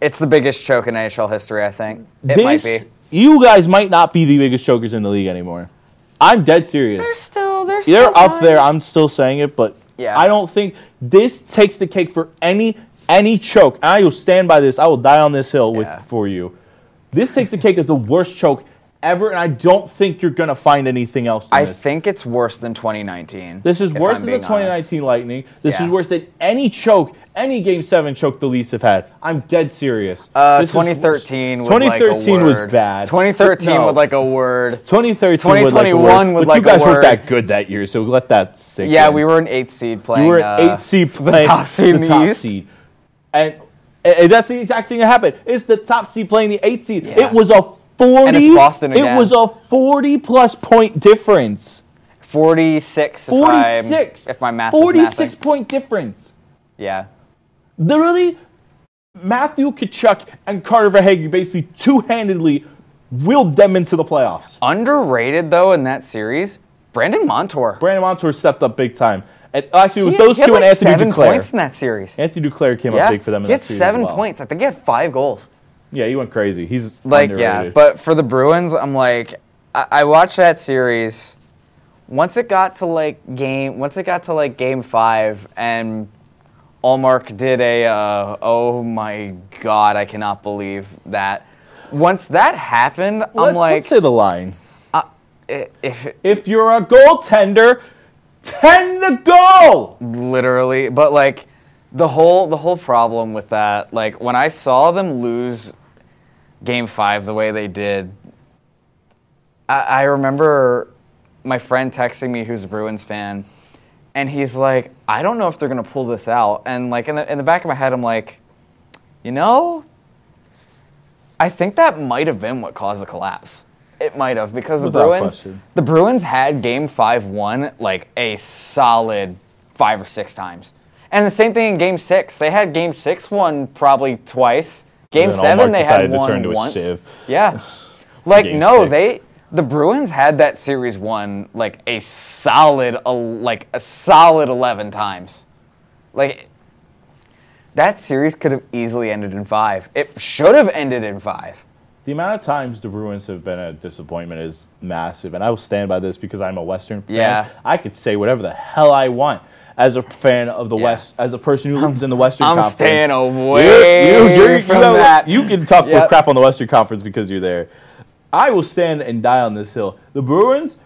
It's the biggest choke in NHL history. I think it this, might be. You guys might not be the biggest chokers in the league anymore. I'm dead serious. They're still they're They're up there. I'm still saying it, but Yeah. I don't think this takes the cake for any any choke. I will stand by this. I will die on this hill with Yeah. for you. This takes the cake as the worst choke ever, and I don't think you're gonna find anything else. I this. think it's worse than 2019. This is worse I'm than the being 2019 Lightning. This Yeah. is worse than any choke, any Game Seven choke the Leafs have had. I'm dead serious. Uh, This is worse. 2013 with 2013 like a was bad. 2013 No. with like a word. 2013 with 2021 like a word. with but like you guys weren't that good that year, so let that sink Yeah, in. we were an eighth seed playing. You were uh, an eight seed the playing top seed in the top East. seed. and, and that's the exact thing that happened. It's the top seed playing the eight seed. Yeah. It was a forty. And it's Boston again. It was a forty plus point difference. 46. If, Forty I'm- six. if my math is six mathing. point difference. Yeah. Literally, Matthew Tkachuk and Carter Verhaeghe basically two handedly willed them into the playoffs. Underrated though in that series, Brandon Montour. Brandon Montour stepped up big time. And uh, actually, it was He- those he had two and like Anthony seven Duclair. points in that series. Anthony Duclair came yeah, up big for them. In he had seven well. points. I think he had five goals. Yeah, he went crazy. He's Like underrated. yeah, but for the Bruins, I'm like, I, I watched that series. Once it got to like game, once it got to like game five, and Ullmark did a, uh, oh my god, I cannot believe that. Once that happened, let's, I'm like, let's say the line. uh, if If you're a goaltender, tend the goal. literally but like the whole the whole problem with that like when i saw them lose game five the way they did i, I remember my friend texting me who's a bruins fan and he's like i don't know if they're going to pull this out and like in the, in the back of my head i'm like you know i think that might have been what caused the collapse it might have because the Without bruins question. the Bruins had game five won like a solid five or six times. And the same thing in game six. They had game six won probably twice. Game seven they had won turn to a once. sieve. Yeah. Like no, six. they the Bruins had that series won like a solid like a solid 11 times. Like that series could have easily ended in 5. It should have ended in 5. the amount of times the Bruins have been a disappointment is massive, and I will stand by this because I'm a Western fan. Yeah. I could say whatever the hell I want as a fan of the Yeah. West, as a person who lives in the Western I'm Conference. staying You- away you, you're- you from have- that. You can talk with Yep. crap on the Western Conference because you're there. I will stand and die on this hill. The Bruins,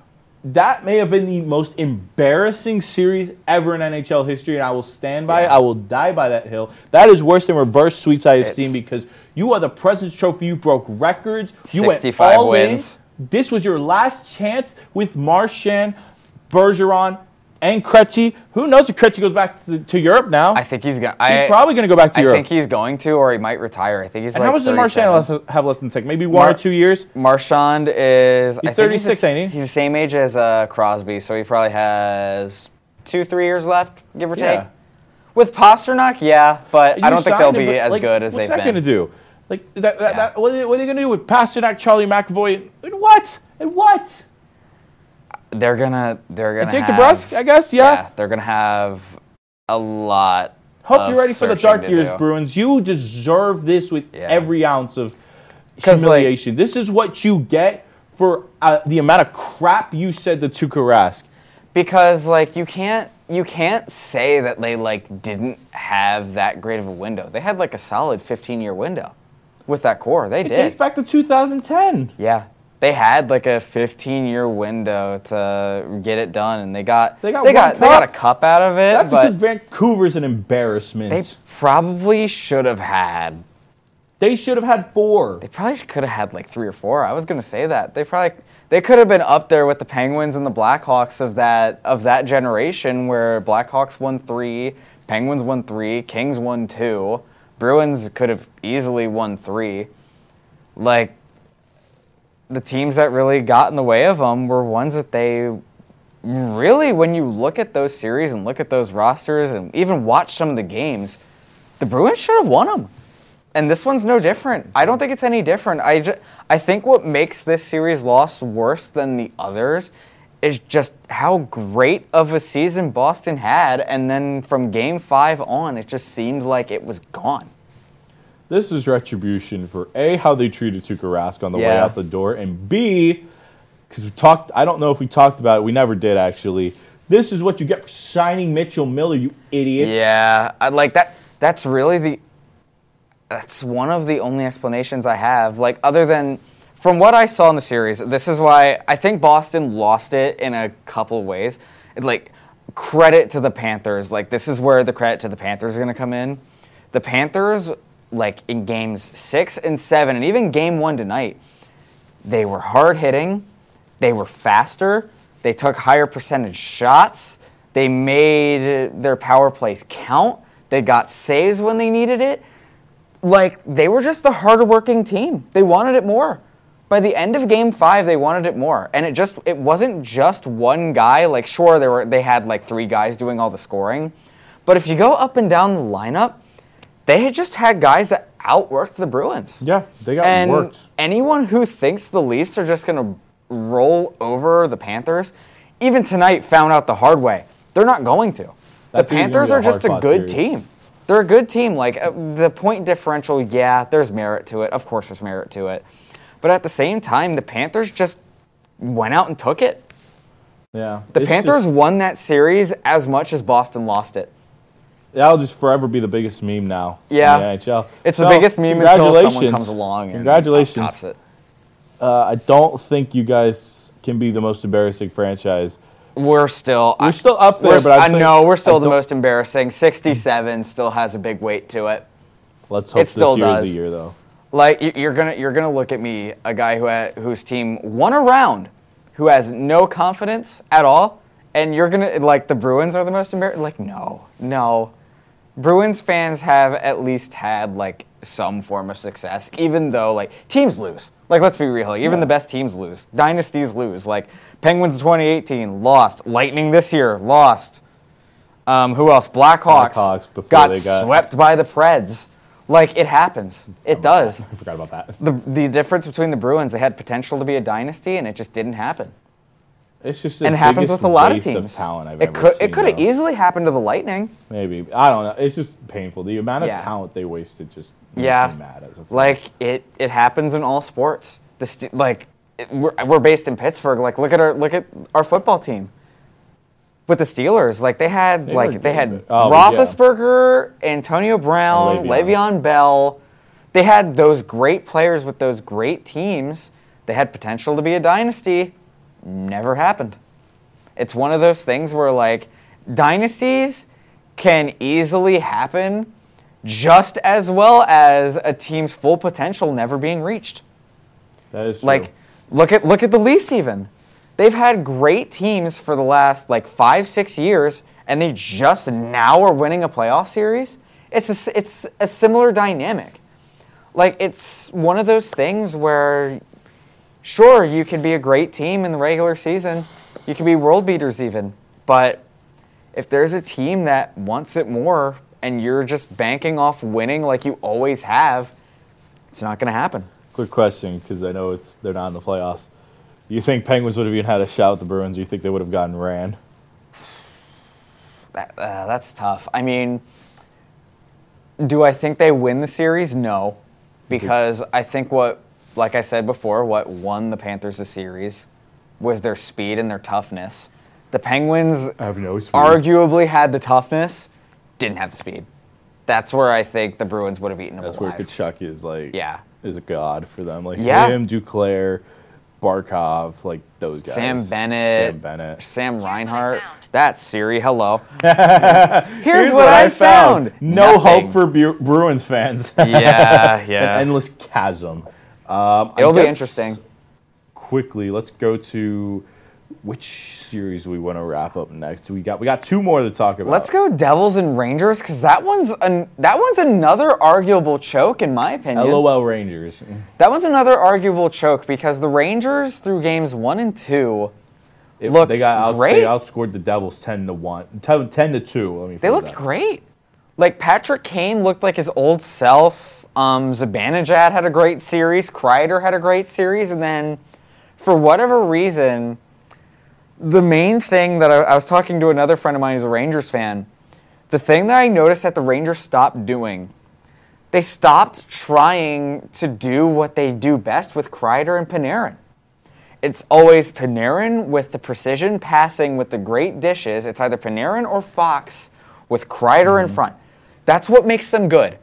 that may have been the most embarrassing series ever in NHL history, and I will stand by it. I will die by that hill. That is worse than reverse sweeps I have It's- seen because you are the President's Trophy. You broke records. You 65 went all wins. in. This was your last chance with Marchand, Bergeron, and Krejci. Who knows if Krejci goes back to, to Europe now? I think he's going. he's probably going to go back to I Europe. I think he's going to, or he might retire. I think he's and like how much does 37. Marchand have left in the tank? Maybe one Mar- or two years? Marchand is. He's 36, the, ain't he? He's the same age as uh, Crosby, so he probably has two, three years left, give or Yeah. take. With Pastrnak, yeah, but I don't think they'll him, be as like, good as they've that been. going to do? Like that, that, Yeah. that, what, are they, they going to do with Pastrnak, Charlie McAvoy? And what? And what? They're gonna. They're gonna. And Jake have, DeBrusk, I guess. Yeah. They're gonna have a lot. Hope you're ready for the dark years, do. Bruins. You deserve this with Yeah. every ounce of 'Cause, like- humiliation. this is what you get for uh, the amount of crap you said to Tuukka Rask. because like you can't you can't say that they like didn't have that great of a window. They had like a solid 15 year window with that core. They It did. dates back to 2010. Yeah. They had like a 15 year window to get it done and they got They got they got, they got a cup. out of it, That's because Vancouver's an embarrassment. they probably should have had They should have had four. they probably could have had like 3 or 4. I was going to say that. They probably they could have been up there with the Penguins and the Blackhawks of that of that generation where Blackhawks won 3, Penguins won 3, Kings won 2, Bruins could have easily won 3. Like the teams that really got in the way of them were ones that they really, when you look at those series and look at those rosters and even watch some of the games, the Bruins should have won them. And this one's no different. I don't think it's any different. I, ju- I think what makes this series loss worse than the others is just how great of a season Boston had. And then from game five on, it just seemed like it was gone. This is retribution for A, how they treated Tuukka Rask on the way out the door, and B, because we talked, I don't know if we talked about it, we never did actually. This is what you get for signing Mitchell Miller, you idiot. Yeah, I like that. That's really the. That's one of the only explanations I have. Like, other than from what I saw in the series, this is why I think Boston lost it in a couple ways. It, like, credit to the Panthers. Like, this is where the credit to the Panthers is going to come in. The Panthers, like, in games six and seven, and even game one tonight, they were hard hitting, they were faster, they took higher percentage shots, they made their power plays count, they got saves when they needed it. Like they were just the harder working team. They wanted it more. By the end of game 5 they wanted it more. And it just it wasn't just one guy, like sure there were they had like three guys doing all the scoring. But if you go up and down the lineup, they had just had guys that outworked the Bruins. Yeah, they got And worked. anyone who thinks the Leafs are just going to roll over the Panthers, even tonight found out the hard way. They're not going to. That's the Panthers are just a good series. team. They're a good team. Like uh, the point differential, yeah, there's merit to it. Of course, there's merit to it. But at the same time, the Panthers just went out and took it. Yeah. The Panthers just- won that series as much as Boston lost it. That'll just forever be the biggest meme now. Yeah. In the NHL. It's the biggest meme until someone comes along and Congratulations. tops it. Uh, I don't think you guys can be the most embarrassing franchise. We're still. We're still up there, but I know we're still I the most embarrassing. 67 still has a big weight to it. Let's hope It still this year does. year, though. Like you- you're gonna you're gonna look at me, a guy who ha- whose team won a round, who has no confidence at all, and you're gonna like the Bruins are the most embarrassing. Like no, no, Bruins fans have at least had like some form of success, even though like teams lose. Like let's be real, like, even Yeah. the best teams lose. Dynasties lose. Like Penguins 2018 lost. Lightning this year lost. Um, who else? Blackhawks, Blackhawks before got, they got- swept by the Preds. Like it happens. It does. I forgot about that. The the difference between the Bruins, they had potential to be a dynasty, and it just didn't happen. It's just and it happens with a lot of teams. talent I've it could seen, it could have easily happened to the Lightning. Maybe I don't know. It's just painful. The amount of Yeah. talent they wasted just Yeah, me mad as a like it it happens in all sports. The st- like it, we're, we're based in Pittsburgh. Like look at our look at our football team. With the Steelers, like they had They like they had oh, yeah. Roethlisberger, Antonio Brown, And Le'Veon. Le'Veon. Bell. They had those great players with those great teams. They had potential to be a dynasty. Never happened. It's one of those things where like dynasties can easily happen just as well as a team's full potential never being reached. that is true. Like look at look at the Leafs even. They've had great teams for the last like 5 6 years and they just now are winning a playoff series. It's a, it's a similar dynamic. Like it's one of those things where sure you can be a great team in the regular season. You can be world beaters even. But if there's a team that wants it more and you're just banking off winning like you always have, it's not going to happen. quick question because I know it's they're not in the playoffs. You think Penguins would have even had a shot at the Bruins? Or you think they would have gotten ran? That, uh, that's tough. I mean, do I think they win the series? No, because I think what, like I said before, what won the Panthers the series was their speed and their toughness. The Penguins have no speed. arguably had the toughness, didn't have the speed. That's where I think the Bruins would have eaten them That's where alive. Tkachuk is like Yeah. is a god for them. Like Yeah. him, Duclair, Barkov, like those guys. Sam Bennett, Sam Bennett. Sam what I Reinhart. found. That's Siri. Hello. Here's, what, I found. No Nothing. hope for Bu- Bruins fans. Yeah, An yeah. endless chasm. Um, It'll be interesting. Quickly, let's go to which series we want to wrap up next. We got we got two more to talk about. Let's go Devils and Rangers because that one's an, that one's another arguable choke in my opinion. LOL Rangers. That one's another arguable choke because the Rangers through games one and two, It- Looked they got out, great. They outscored the Devils ten to one, 10, 10 to two. Let me. they looked that. great. Like Patrick Kane looked like his old self. Um, Zibanejad had a great series. Kreider had a great series, and then for whatever reason, the main thing that I, I was talking to another friend of mine who's a Rangers fan. The thing that I noticed that the Rangers stopped doing, they stopped trying to do what they do best with Kreider and Panarin. It's always Panarin with the precision passing with the great dishes. It's either Panarin or Fox with Kreider in front. That's what makes them good.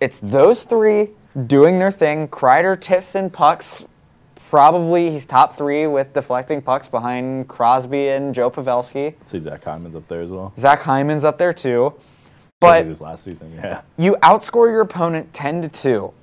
It's those three doing their thing. Kreider tips and pucks. Probably he's top three with deflecting pucks behind Crosby and Joe Pavelski. See Zach Hyman's up there as well. Zach Hyman's up there too. But this last season, yeah. you outscore your opponent 10 to 2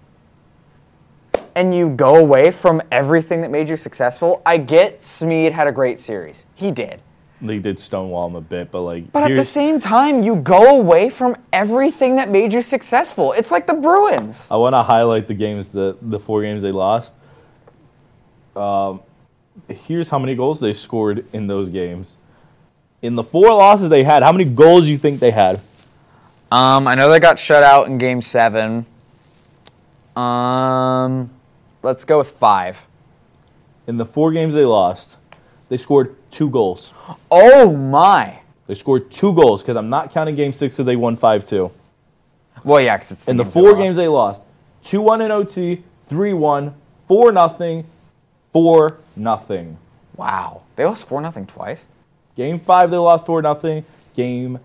and you go away from everything that made you successful. I get Smead had a great series. He did. They did stonewall him a bit, but like. But at the same time, you go away from everything that made you successful. It's like the Bruins. I want to highlight the games the the four games they lost. Um, here's how many goals they scored in those games. In the four losses they had, how many goals do you think they had? Um, I know they got shut out in game 7. Um, let's go with 5. In the four games they lost, they scored two goals. Oh my. They scored two goals because I'm not counting game six, so they won five two. Well, yeah, cuz it's In the four games they lost, two one in OT, three one, four nothing, four nothing. Wow. They lost 4 nothing twice. Game five they lost four nothing. Game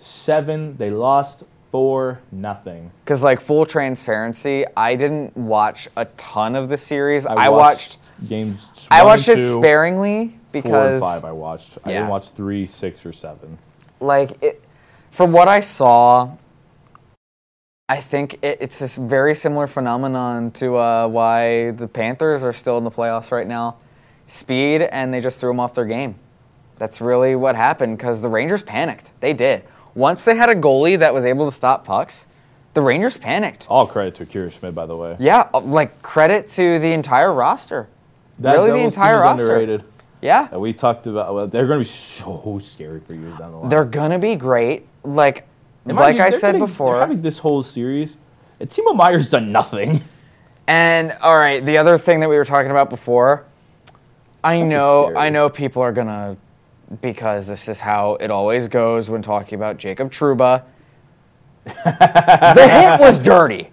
seven they lost four nothing. Because, like, full transparency, I didn't watch a ton of the series. I, watched, games. I watched it two, sparingly Four and five I watched. I didn't watch three, six, or seven. like, it, from what I saw, I think it, it's this very similar phenomenon to uh, why the Panthers are still in the playoffs right now. Speed, and they just threw them off their game. That's really what happened because the Rangers panicked. They did. Once they had a goalie that was able to stop pucks, the Rangers panicked. All credit to Kira Schmid, by the way. Yeah, uh, like credit to the entire roster. That really, the Devils entire roster. Underrated. Yeah, And we talked about. Well, they're going to be so scary for years down the line. they're gonna be great. Like, And like you, I said before. they're having this whole series, and Timo Meier's done nothing. And all right, the other thing that we were talking about before, I know, scary. I know people are gonna, because this is how it always goes when talking about Jacob Trouba. the hit was dirty.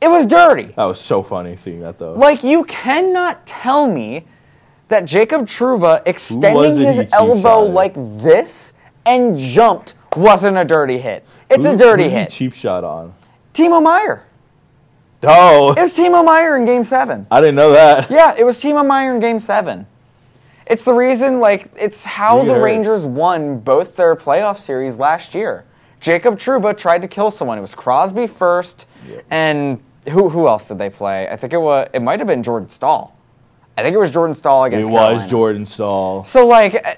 It was dirty. That was so funny seeing that though. Like you cannot tell me that Jacob Trouba extending his he elbow like this and jumped wasn't a dirty hit. It's Who- a dirty hit. Cheap shot on. Timo Meier. Oh, It was Timo Meier in Game Seven. I didn't know that. Yeah, it was Timo Meier in Game Seven. It's the reason, like, it's how You the. Rangers won both their playoff series last year. Jacob Trouba tried to kill someone. It was Crosby first, Yep. and who who else did they play? I think it was it might have been Jordan Staal. I think it was Jordan Staal against. It against was Carolina. Jordan Staal. So like, eh,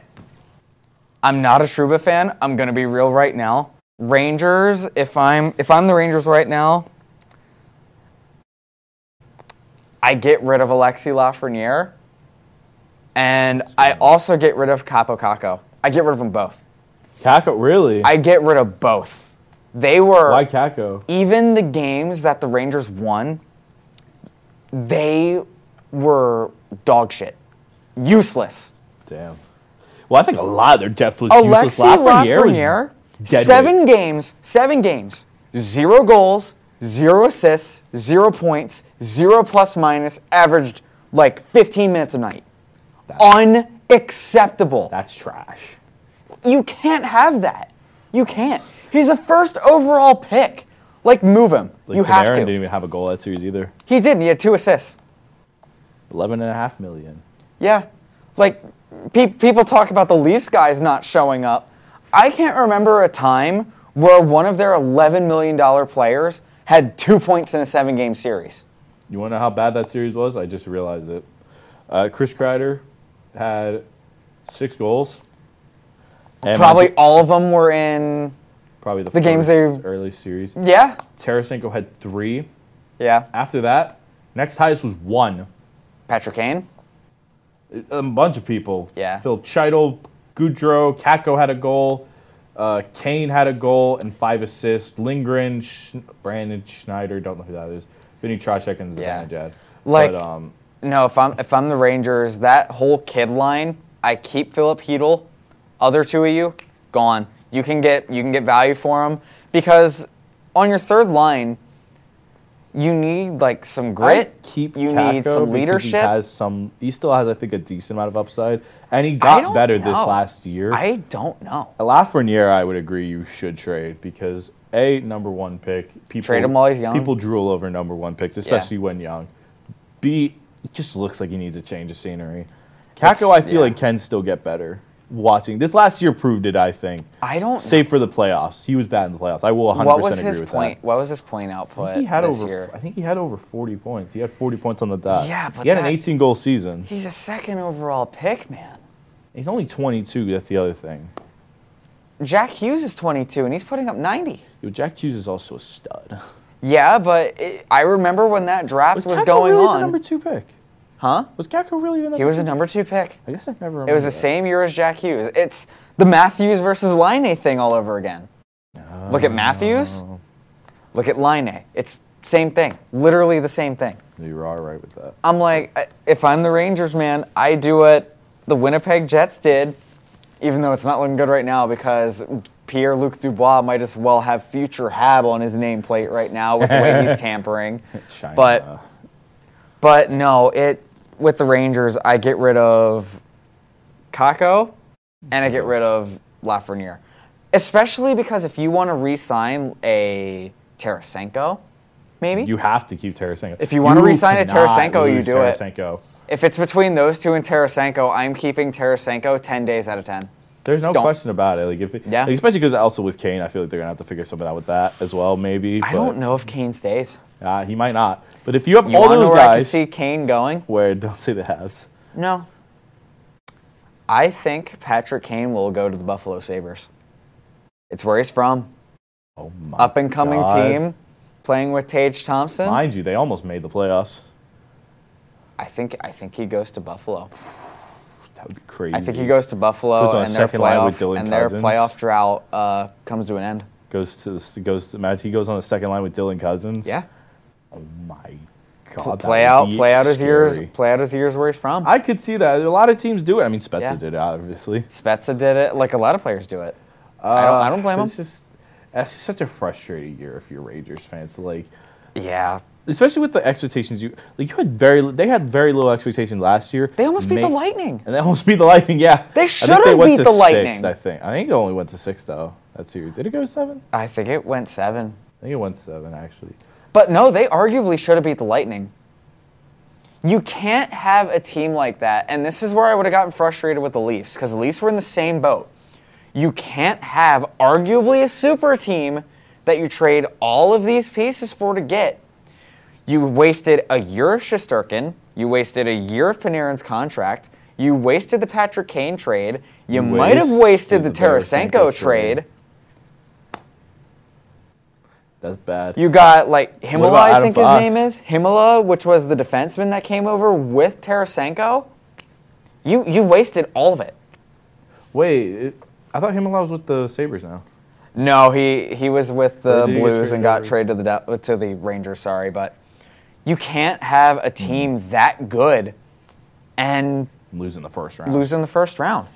I'm not a Trouba fan. I'm gonna be real right now. Rangers, if I'm if I'm the Rangers right now, I get rid of Alexi Lafreniere, and I also get rid of Kaapo Kakko. I get rid of them both. Kakko, really? I get rid of both. They were Why Kakko? even the games that the Rangers won, they were dog shit, useless. Damn. Well, I think a lot of their depth was useless. Alexi Lafreniere Lafreniere, dead seven weight. games, seven games, zero goals, zero assists, zero points, zero plus minus, averaged like 15 minutes a night. That's, Unacceptable. That's trash. You can't have that. You can't. He's a first overall pick. Like, move him. Like you Panarin have to. didn't even have a goal that series either. He didn't. He had two assists. Eleven and a half million. Yeah. Like, pe- people talk about the Leafs guys not showing up. I can't remember a time where one of their $11 million players had two points in a seven game series. You want to know how bad that series was? I just realized it. Uh, Chris Kreider had six goals. And Probably Monty- all of them were in. probably the, the games they- early series. Yeah. Tarasenko had three. Yeah. After that, next highest was one. Patrick Kane. A bunch of people. Yeah. Phil Chytil, Goodrow, Kakko had a goal. Uh, Kane had a goal and five assists. Lindgren, Sch- Braden Schneider, don't know who that is. Vinny Trocheck and Yeah. Zibanejad. Like- but, um, No, if I'm if I'm the Rangers, that whole kid line, I keep Filip Chytil. Other two of you, gone. You can get you can get value for them because on your third line, you need like some grit. I keep you Kakko need some leadership. He has some. He still has, I think, a decent amount of upside, and he got better this last year. I don't know. Lafreniere, I would agree you should trade because a number one pick. People, Trade him while he's young. People drool over number one picks, especially when young. B, it just looks like he needs a change of scenery. It's- Kakko, I feel yeah. like can still get better. Watching this last year proved it. I think. I don't. Save for the playoffs, he was bad in the playoffs. I will 100 percent agree his with point? that. What was his point output He had this over. year? I think he had over 40 points. He had 40 points on the dot. Yeah, but he had that- an 18 goal season. He's a second overall pick, man. He's only 22. That's the other thing. Jack Hughes is 22 and he's putting up 90. Yo, Jack Hughes is also a stud. Yeah, but it, I remember when that draft was, Kakko going really on. the number two pick? Huh? Was Kakko really the number He was a number two pick. I guess I never remember. It was the that. same year as Jack Hughes. It's the Matthews versus Laine thing all over again. Look at Matthews. Oh. Look at Laine. It's same thing. Literally the same thing. You are right with that. I'm like, if I'm the Rangers, man, I do what the Winnipeg Jets did, even though it's not looking good right now because Pierre Luc Dubois might as well have future Hab on his nameplate right now with the way he's tampering. China. But but no, it with the Rangers, I get rid of Kakko and I get rid of Lafreniere. Especially because if you want to re-sign a Tarasenko, maybe you have to keep Tarasenko. If you wanna re-sign a cannot Tarasenko, you do it. Tarasenko. If it's between those two and Tarasenko, I'm keeping Tarasenko 10 days out of 10. There's no Don't. question about it. Like if it, Yeah. like, especially because also with Kane, I feel like they're gonna have to figure something out with that as well. Maybe. I don't know if Kane stays. Uh, he might not. But if you have You all want to know those where I can see Kane going? where don't say the halves. No. I think Patrick Kane will go to the Buffalo Sabres. It's where he's from. Oh my Up and coming God. team, playing with Tage Thompson. Mind you, they almost made the playoffs. I think I think he goes to Buffalo. That would be crazy. I think he goes to Buffalo and their second line with playoff and their Cozens. playoff drought uh, comes to an end. goes to the, goes to imagine he goes on the second line with Dylan Cozens. Yeah. Oh my God, play out, play out his years, play out his years where he's from. I could see that. A lot of teams do it. I mean, Spezza Yeah. did it, obviously. Spezza did it. Like a lot of players do it. I don't. I don't blame uh, him. It's just it's just such a frustrating year if you're Rangers fans. Like, Yeah, especially with the expectations you like. You had very they had very low expectations last year. they almost beat the May- Lightning. And they almost beat the Lightning. Yeah, They I should've went beat to the six, Lightning. I think. I think it only went to six though. That series did it go seven? I think it went seven. I think it went seven actually. But no, they arguably should have beat the Lightning. You can't have a team like that, and this is where I would have gotten frustrated with the Leafs because the Leafs were in the same boat. You can't have arguably a super team that you trade all of these pieces for to get. You wasted a year of Shesterkin. You wasted a year of Panarin's contract. You wasted the Patrick Kane trade. You, You might have wasted wasted the the Tarasenko Tarasenko trade. trade. That's bad. You got like Himala, I think Fox? his name is Himala, which was the defenseman that came over with Tarasenko. You you wasted all of it. Wait, it, I thought Himalaya was with the Sabres now. No, he he was with the Or did he get Blues and got traded to the to the Rangers. Sorry, but you can't have a hmm. team that good and Losing the first round. lose in the first round.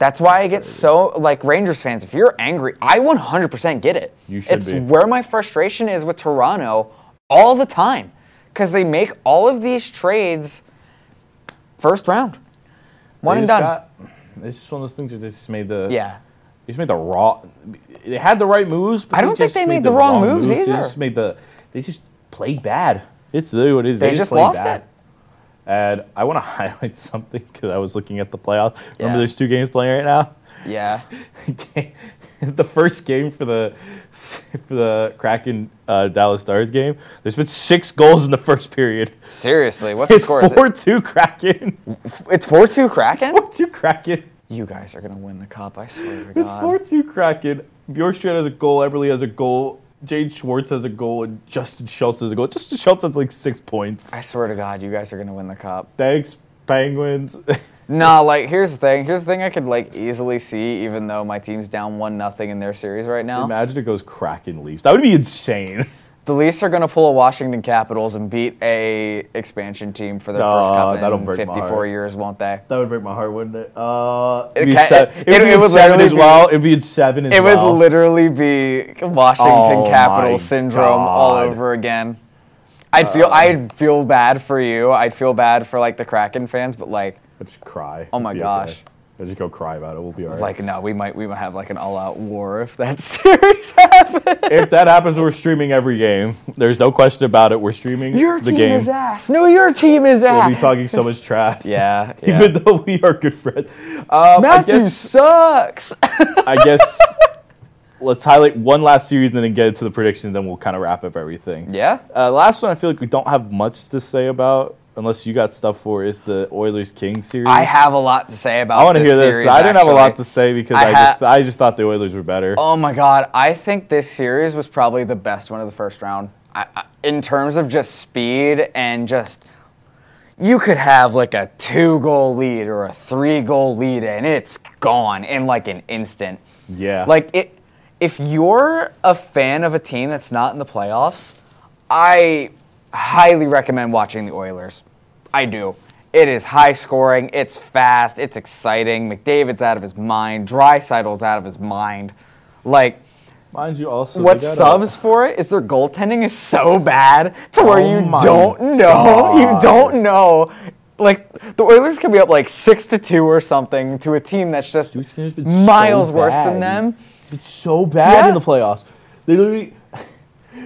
That's why I get so like Rangers fans. If you're angry, I 100% get it. You should it's be. where my frustration is with Toronto all the time because they make all of these trades first round, one They and just done. got- it's just one of those things that just made the yeah, They just made the raw. They had the right moves. But I don't think just they made the wrong moves They either. just made the. They just played bad. It's literally what it is. They just played lost bad. it. And I want to highlight something because I was looking at the playoffs. Yeah. Remember, there's two games playing right now. yeah. the first game for the for the Kraken uh, Dallas Stars game. There's been six goals in the first period. Seriously, what's the score? Four two Kraken. It's four two Kraken. Four two Kraken. You guys are gonna win the cup. I swear to God. It's four two Kraken. Bjorkstrand has a goal. Eberle has a goal. Jaden Schwartz has a goal, and Justin Schultz has a goal. Justin Schultz has like six points. I swear to God, you guys are gonna win the cup. Thanks, Penguins. No, like here's the thing. Here's the thing I could like easily see, even though my team's down one nothing in their series right now. Imagine it goes Kraken Leafs. That would be insane. The Leafs are gonna pull a Washington Capitals and beat a expansion team for their first cup that'll in break my 54 heart. years, won't they? That would break my heart, wouldn't it? Uh, It it'd be, ca- se- it- be it would seven literally as be- well. It'd be in seven as It would well. literally be Washington Oh my Capitals syndrome all God. over again. I'd feel I'd feel bad for you. I'd feel bad for like the Kraken fans, but like I'd just cry. Oh my It'd be gosh. I'd just go cry about it. We'll be alright. like no, we might we might have like an all out war if that series happens. if that happens, we're streaming every game. There's no question about it. We're streaming Your the team game. is ass. No, your team is ass. We'll be talking so much trash. Yeah, yeah. Even though we are good friends. Um, I Matthew guess. sucks. I guess. Let's highlight one last series and then get into the predictions, then we'll kind of wrap up everything. yeah. Uh, last one, I feel like we don't have much to say about, unless you got stuff for, is the Oilers King series. I have a lot to say about I want to hear this. series, I didn't have a lot to say because I I, ha- just I just thought the Oilers were better. Oh my god, I think this series was probably the best one of the first round. I, I, in terms of just speed and just you could have like a two goal lead or a three goal lead and it's gone in like an instant. Yeah. Like it if you're a fan of a team that's not in the playoffs, I highly recommend watching the Oilers. I do. It is high scoring, it's fast, it's exciting. McDavid's out of his mind, Draisaitl's out of his mind. Like Mind you, also what they got a- subs for it is their goaltending is so bad to where Oh you don't know. You don't know. Like the Oilers can be up like six to two or something to a team that's just Dude, it's been miles so worse than them. It's so bad Yeah. in the playoffs. They literally.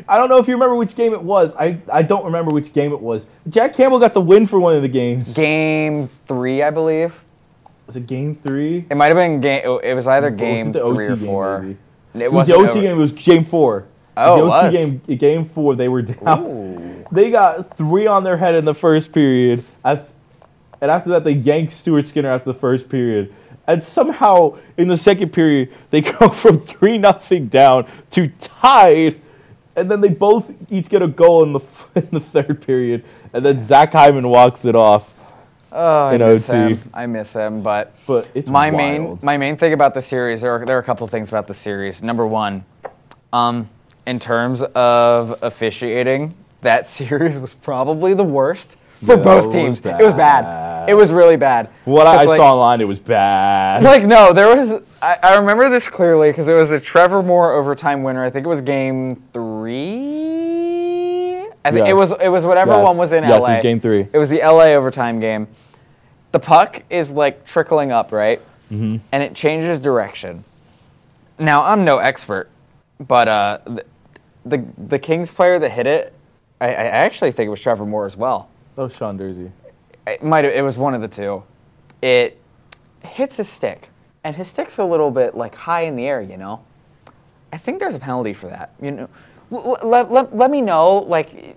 I don't know if you remember which game it was. I, I don't remember which game it was. Jack Campbell got the win for one of the games. Game three, I believe. Was it game three? It might have been game. It was either Or was it game three or four. maybe? It was the OT over- game. It was game four. Oh, the OT was. game. Game four. They were down. Ooh. They got three on their head in the first period. I- And after that, they yanked Stuart Skinner after the first period. And somehow, in the second period, they go from 3 nothing down to tied. And then they both each get a goal in the, in the third period. And then Zach Hyman walks it off. Oh, I miss OT. him. I miss him, but But it's my wild. main my main thing about the series there are, there are a couple of things about the series. Number one, um, in terms of officiating, that series was probably the worst for No, both it teams. was It was bad. It was really bad. What I like- saw online, it was bad. like no, there was. I, I remember this clearly because it was a Trevor Moore overtime winner. I think it was game three. I think it was. It was whatever Yes. one was in Yes, it LA. was game three. It was the LA overtime game. The puck is like trickling up, right? Mm-hmm. And it changes direction. Now I'm no expert, but uh, the, the the Kings player that hit it, I, I actually think it was Trevor Moore as well oh, Sean Durzi. it might it was one of the two. It hits his stick, and his stick's a little bit like high in the air, you know. I think there's a penalty for that. You know, let, let, let me know, like,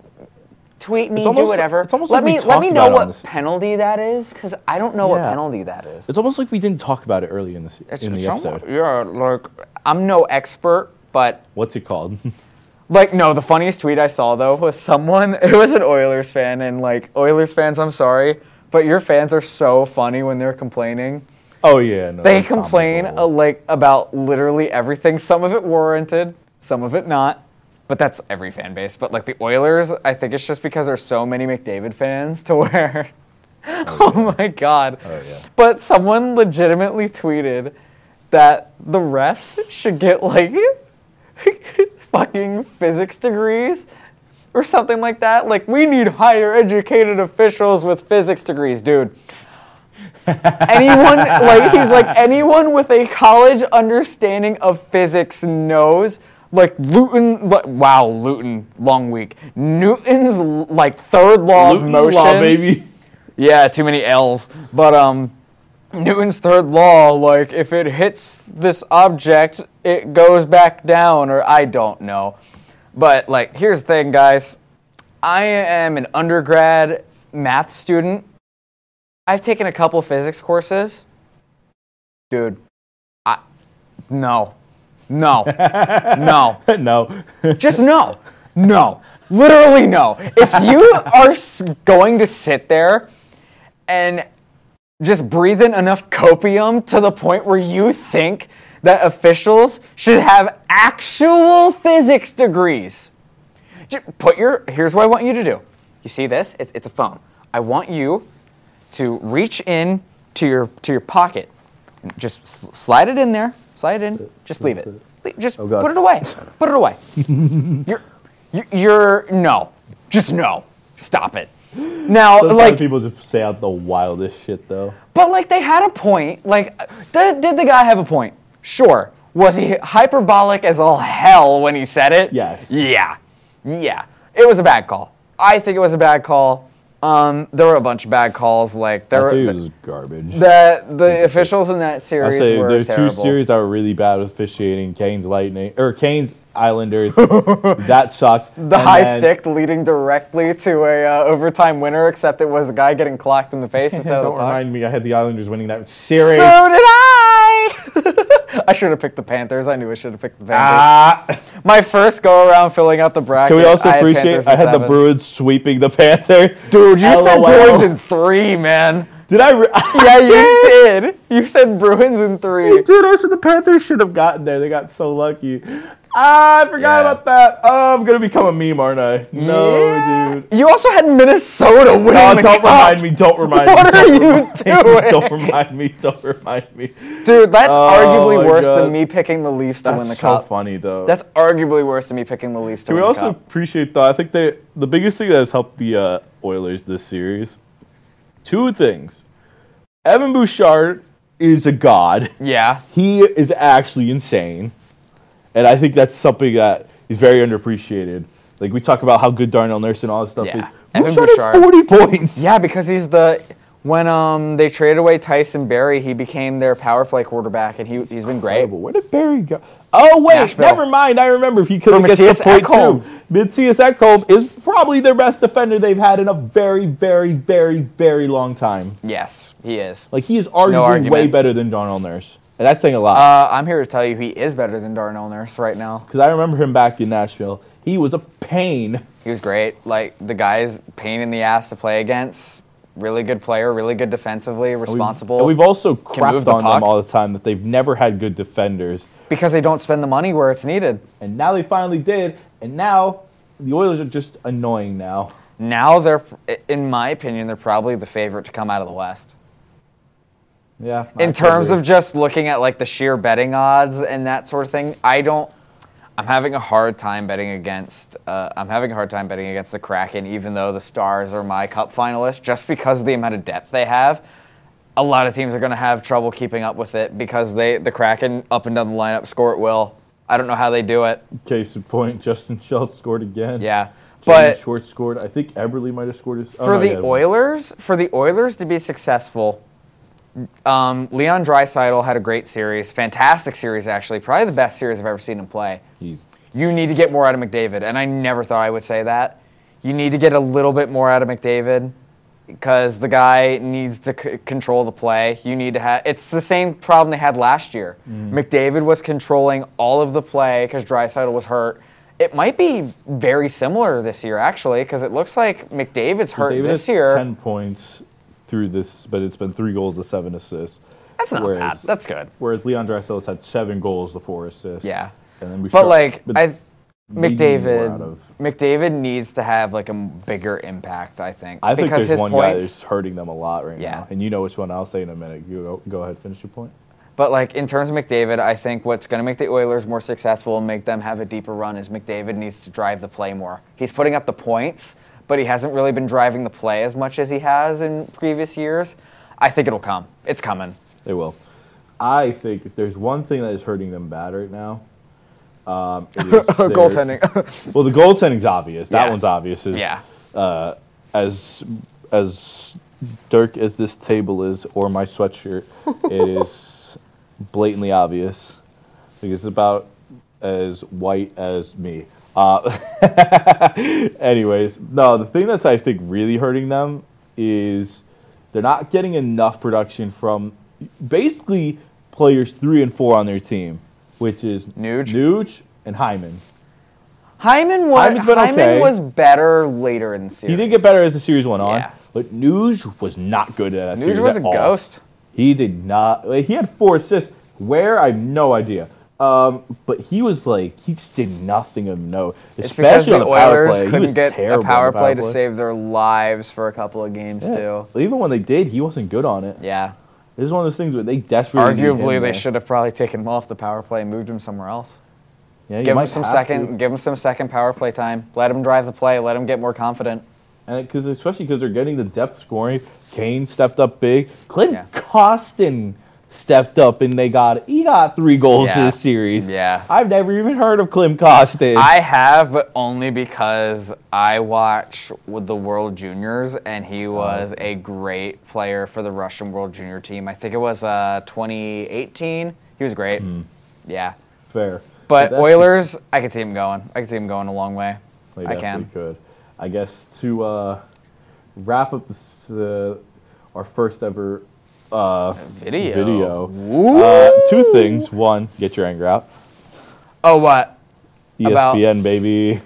tweet me, do whatever. it's almost let like we me let me know about it on what penalty that is, because I don't know what penalty that is. It's almost like we didn't talk about it early in the, It's- in the episode. almost- yeah, like I'm no expert, but What's it called? Like no, the funniest tweet I saw though was someone. It was an Oilers fan, and like Oilers fans, I'm sorry, but your fans are so funny when they're complaining. Oh, yeah. No, They complain uh, like about literally everything. Some of it warranted, some of it not. But that's every fan base. But like the Oilers, I think it's just because there's so many McDavid fans to where. Oh, my god. Oh, yeah. But someone legitimately tweeted that the refs should get like fucking physics degrees or something like that. Like we need higher educated officials with physics degrees, dude anyone like he's like anyone with a college understanding of physics knows like Luton like, wow Luton long week. Newton's like third law Luton's of motion. Law, baby. yeah too many L's. But um Newton's third law like if it hits this object it goes back down or I don't know. But like here's the thing guys. I am an undergrad math student I've taken a couple physics courses. Dude, I no. No. no. no. Just no. No. Literally no. If you are going to sit there and just breathe in enough copium to the point where you think that officials should have actual physics degrees. Ju- Put your here's what I want you to do. You see this? It's, it's a phone. I want you to reach in to your to your pocket. Just slide it in there. Slide it in. Just leave it. Just oh, God. put it away. Put it away. you're, you're you're no. Just no. Stop it. Now, Sometimes like, people just say out the wildest shit, though. but like they had a point. Like, did, did the guy have a point? Sure. Was he hyperbolic as all hell when he said it? Yes. Yeah. Yeah. It was a bad call. I think it was a bad call. Um, there were a bunch of bad calls. Like there That were was garbage. the the officials in that series say were there's terrible. two series that were really bad with officiating. Kane's Lightning or Canes Islanders. that sucked. the And high then- stick leading directly to a uh, overtime winner, except it was a guy getting clocked in the face instead of the Don't puck. remind me. I had the Islanders winning that series. So did I. I should have picked the Panthers. I knew I should have picked the Panthers. ah. My first go around filling out the bracket. Can we also I appreciate? Panthers I had the. Bruins sweeping the Panther. Dude, you said Bruins in three, man. Did I? Re- Yeah, you did. You said Bruins in three. Dude, I said the Panthers should have gotten there. They got so lucky. Ah, I forgot Yeah. about that. Oh, I'm gonna become a meme, aren't I? No, Yeah. dude. You also had Minnesota winning Oh, the don't cup. remind me. Don't remind me. What are you doing? Don't remind me. Don't remind me. Dude, that's Oh arguably worse God. than me picking the Leafs to That's win the so cup. funny, though. That's arguably worse than me picking the Leafs to win the cup. We also appreciate though? I think they the biggest thing that has helped the uh, Oilers this series. Two things. Evan Bouchard is a god. Yeah. He is actually insane, and I think that's something that is very underappreciated. Like we talk about how good Darnell Nurse and all this stuff Yeah. is. Evan Bouchard Bouchard. forty points. Yeah, because he's the when um they traded away Tyson Barrie, he became their power play quarterback, and he he's been great. Incredible. Where did Barrie go? Oh wait, Nashville. never mind. I remember if he could For get the Matthias point Ekholm. too. Mattias Ekholm is probably their best defender they've had in a very, very, very, very long time. Yes, he is. Like he is arguably argument. way better than Darnell Nurse, and that's saying a lot. Uh, I'm here to tell you he is better than Darnell Nurse right now. Because I remember him back in Nashville. He was a pain. He was great. Like the guy's pain in the ass to play against. Really good player, really good defensively, responsible. And we've also crapped the on puck. them all the time that they've never had good defenders. because they don't spend the money where it's needed. And now they finally did. And now the Oilers are just annoying now. Now they're, in my opinion, they're probably the favorite to come out of the West. Yeah. in terms agree. of just looking at like the sheer betting odds and that sort of thing, I don't. I'm having a hard time betting against. Uh, I'm having a hard time betting against the Kraken, even though the Stars are my Cup finalists, just because of the amount of depth they have. A lot of teams are going to have trouble keeping up with it because they the Kraken up and down the lineup score at will. I don't know how they do it. case in point, Justin Schultz scored again. Yeah, Jamie but Schwartz scored. I think Eberle might have scored his. oh, for no, the yeah. Oilers, for the Oilers to be successful, um, Leon Draisaitl had a great series, fantastic series actually, probably the best series I've ever seen him play. He's, You need to get more out of McDavid, and I never thought I would say that. You need to get a little bit more out of McDavid because the guy needs to c- control the play. You need to have. It's the same problem they had last year. McDavid was controlling all of the play because Dreisaitl was hurt. It might be very similar this year, actually, because it looks like McDavid's hurt David this year. ten points through this, but it's been three goals to seven assists. That's not whereas, bad. That's good. Whereas Leon Draisaitl's had seven goals to four assists. Yeah. And then we But struck- like but I, needing more out McDavid, McDavid needs to have like a bigger impact. I think I think because there's his one guy points. that's hurting them a lot right Yeah. now, and you know which one. I'll say in a minute. You go, go ahead, finish your point. But like in terms of McDavid, I think what's going to make the Oilers more successful and make them have a deeper run is McDavid needs to drive the play more. He's putting up the points, but he hasn't really been driving the play as much as he has in previous years. I think it'll come. It's coming. They will. I think if there's one thing that is hurting them bad right now, um, it Goaltending. Well, the goaltending's obvious. That Yeah. one's obvious. Is, Yeah. Uh, as as dark as this table is, or my sweatshirt, it is blatantly obvious because it's about as white as me. Uh, anyways, no, the thing that's I think really hurting them is they're not getting enough production from basically players three and four on their team, which is Nuge? Nuge and Hyman. Hyman was Hyman okay. was better later in the series. He did get better as the series went on, Yeah. but Nuge was not good at that Nuge series was at a all. ghost. He did not. Like, he had four assists. Where I have no idea. Um, but he was like he just did nothing of note, It's because especially the the Oilers play. Couldn't get a power play to save their lives for a couple of games Yeah. too. Even when they did, he wasn't good on it. Yeah. This is one of those things where they desperately. Arguably, they should have probably taken him off the power play and moved him somewhere else. Yeah, Give him some second. to. Give him some second power play time. Let him drive the play. Let him get more confident. and because especially because they're getting the depth scoring. Kane stepped up big. Klim Yeah. Kostin stepped up, and they got he got three goals Yeah. this series. Yeah. I've never even heard of Klim Kostin. I have, but only because I watch with the World Juniors, and he Oh, was a great player for the Russian World Junior team. I think it was uh, 2018. He was great. Yeah. Fair, But that's- Oilers, I could see him going. I could see him going a long way. They I can. could. I guess to uh, wrap up this, uh, our first ever uh, Video. video. Uh, two things. One, get your anger out. Oh, what? ESPN About- baby.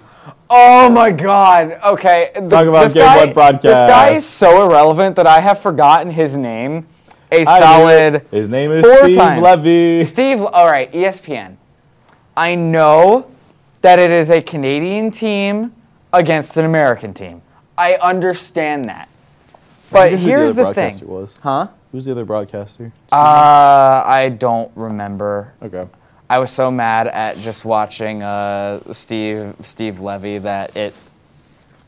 Oh my God. Okay. th- Talk about this Game guy, One broadcast. This guy is so irrelevant that I have forgotten his name. A I solid. His name is four Steve times. Levy. Steve, all right, ESPN. I know that it is a Canadian team against an American team. I understand that. But here's the, the thing. Huh? Who's the other broadcaster? Uh, I don't remember. Okay. I was so mad at just watching uh, Steve Steve Levy that it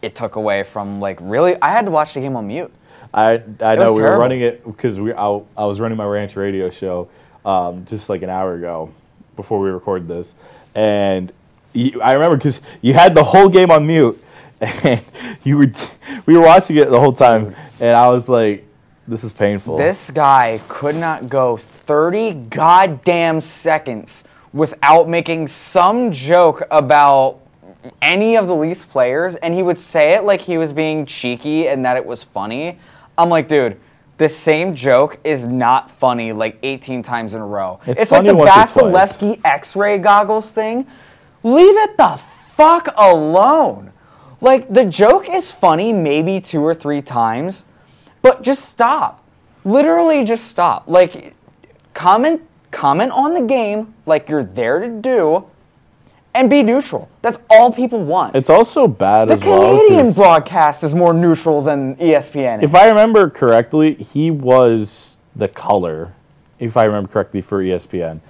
it took away from like really. I had to watch the game on mute. I I know we were running it because we I, I was running my ranch radio show um, just like an hour ago before we recorded this, and you, I remember because you had the whole game on mute, and you were we were watching it the whole time, and I was like, this is painful. This guy could not go 30 goddamn seconds without making some joke about any of the Leafs players, and he would say it like he was being cheeky and that it was funny. I'm like, dude, the same joke is not funny like 18 times in a row. It's It's, like the once or twice. Vasilevskiy X-ray goggles thing. Leave it the fuck alone. Like the joke is funny maybe two or three times, but just stop. Literally just stop. Like comment comment on the game like you're there to do and be neutral. That's all people want. It's also bad the as well. Broadcast is more neutral than ESPN. If I remember correctly, he was the color, if I remember correctly, for ESPN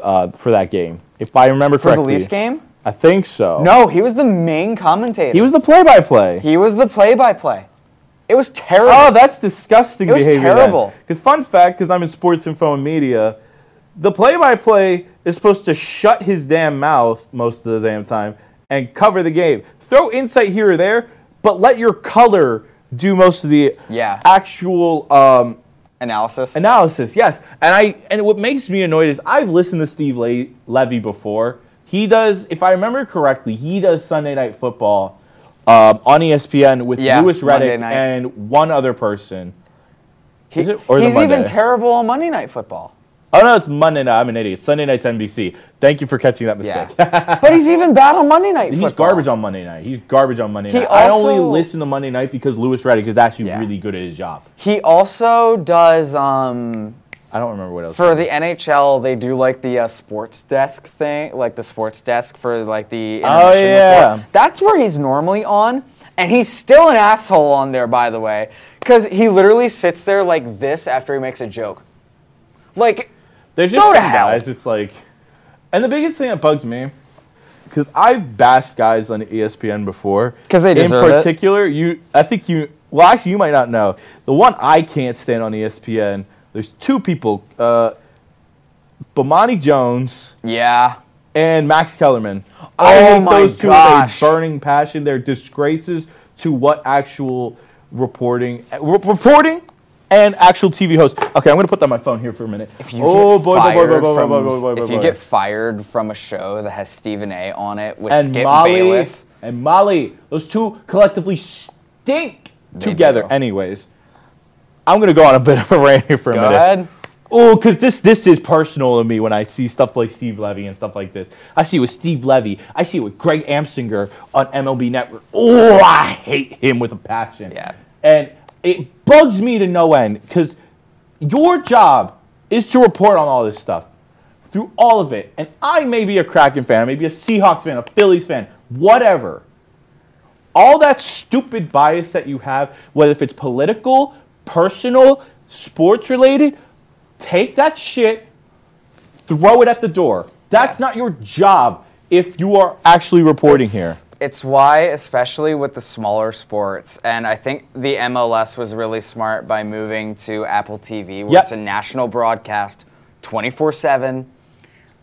uh, for that game. If I remember correctly. for the. Leafs game? I think so. No, he was the main commentator. He was the play-by-play. He was the play-by-play. It was terrible. Oh, that's disgusting It was terrible. Because fun fact, because I'm in sports info and media, the play-by-play is supposed to shut his damn mouth most of the damn time and cover the game. Throw insight here or there, but let your color do most of the Yeah. actual um, Analysis. analysis. Yes, and I and what makes me annoyed is I've listened to Steve Le- Levy before. He does, if I remember correctly, he does Sunday Night Football um, on ESPN with Yeah, Louis Riddick and one other person. He- it- or he's even terrible on Monday Night Football. Oh no, it's Monday night. I'm an idiot. Sunday night's NBC. Thank you for catching that Yeah. mistake. but he's even bad on Monday Night He's Football. garbage on Monday night. He's garbage on Monday He night. I only listen to Monday night because Louis Riddick is actually Yeah. really good at his job. He also does um, I don't remember what else. for the NHL. They do like the uh, sports desk thing, like the sports desk for like the Oh, yeah. report. That's where he's normally on, and he's still an asshole on there, by the way, because he literally sits there like this after he makes a joke. Like, There's just Go to some hell. guys. It's like, and the biggest thing that bugs me, because I've bashed guys on ESPN before. 'Cause they In deserve it. particular, you. I think you. Well, actually, you might not know. The one I can't stand on ESPN. There's two people. Uh, Bomani Jones yeah, and Max Kellerman. Oh I hate my those two gosh. with a burning passion. They're disgraces to what actual reporting, re- reporting, and actual TV hosts. Okay, I'm gonna put that on my phone here for a minute. if you oh get boy, boy, boy, fired boy, boy, from, boy, boy, boy, if boy, you boy. get fired from a show that has Stephen A. on it with and Skip Molly Bayless, and Molly, those two collectively stink They together. do. Anyways, I'm gonna go on a bit of a rant here for a go minute. ahead. Oh, because this this is personal to me when I see stuff like Steve Levy and stuff like this. I see it with Steve Levy. I see it with Greg Amsinger on MLB Network. Oh, I hate him with a passion. Yeah. And it bugs me to no end because your job is to report on all this stuff through all of it. And I may be a Kraken fan, I may be a Seahawks fan, a Phillies fan, whatever. All that stupid bias that you have, whether if it's political, personal, sports related, take that shit, throw it at the door. That's not your job if you are actually reporting here. It's why, especially with the smaller sports, and I think the MLS was really smart by moving to Apple TV, where Yep. it's a national broadcast 24 7,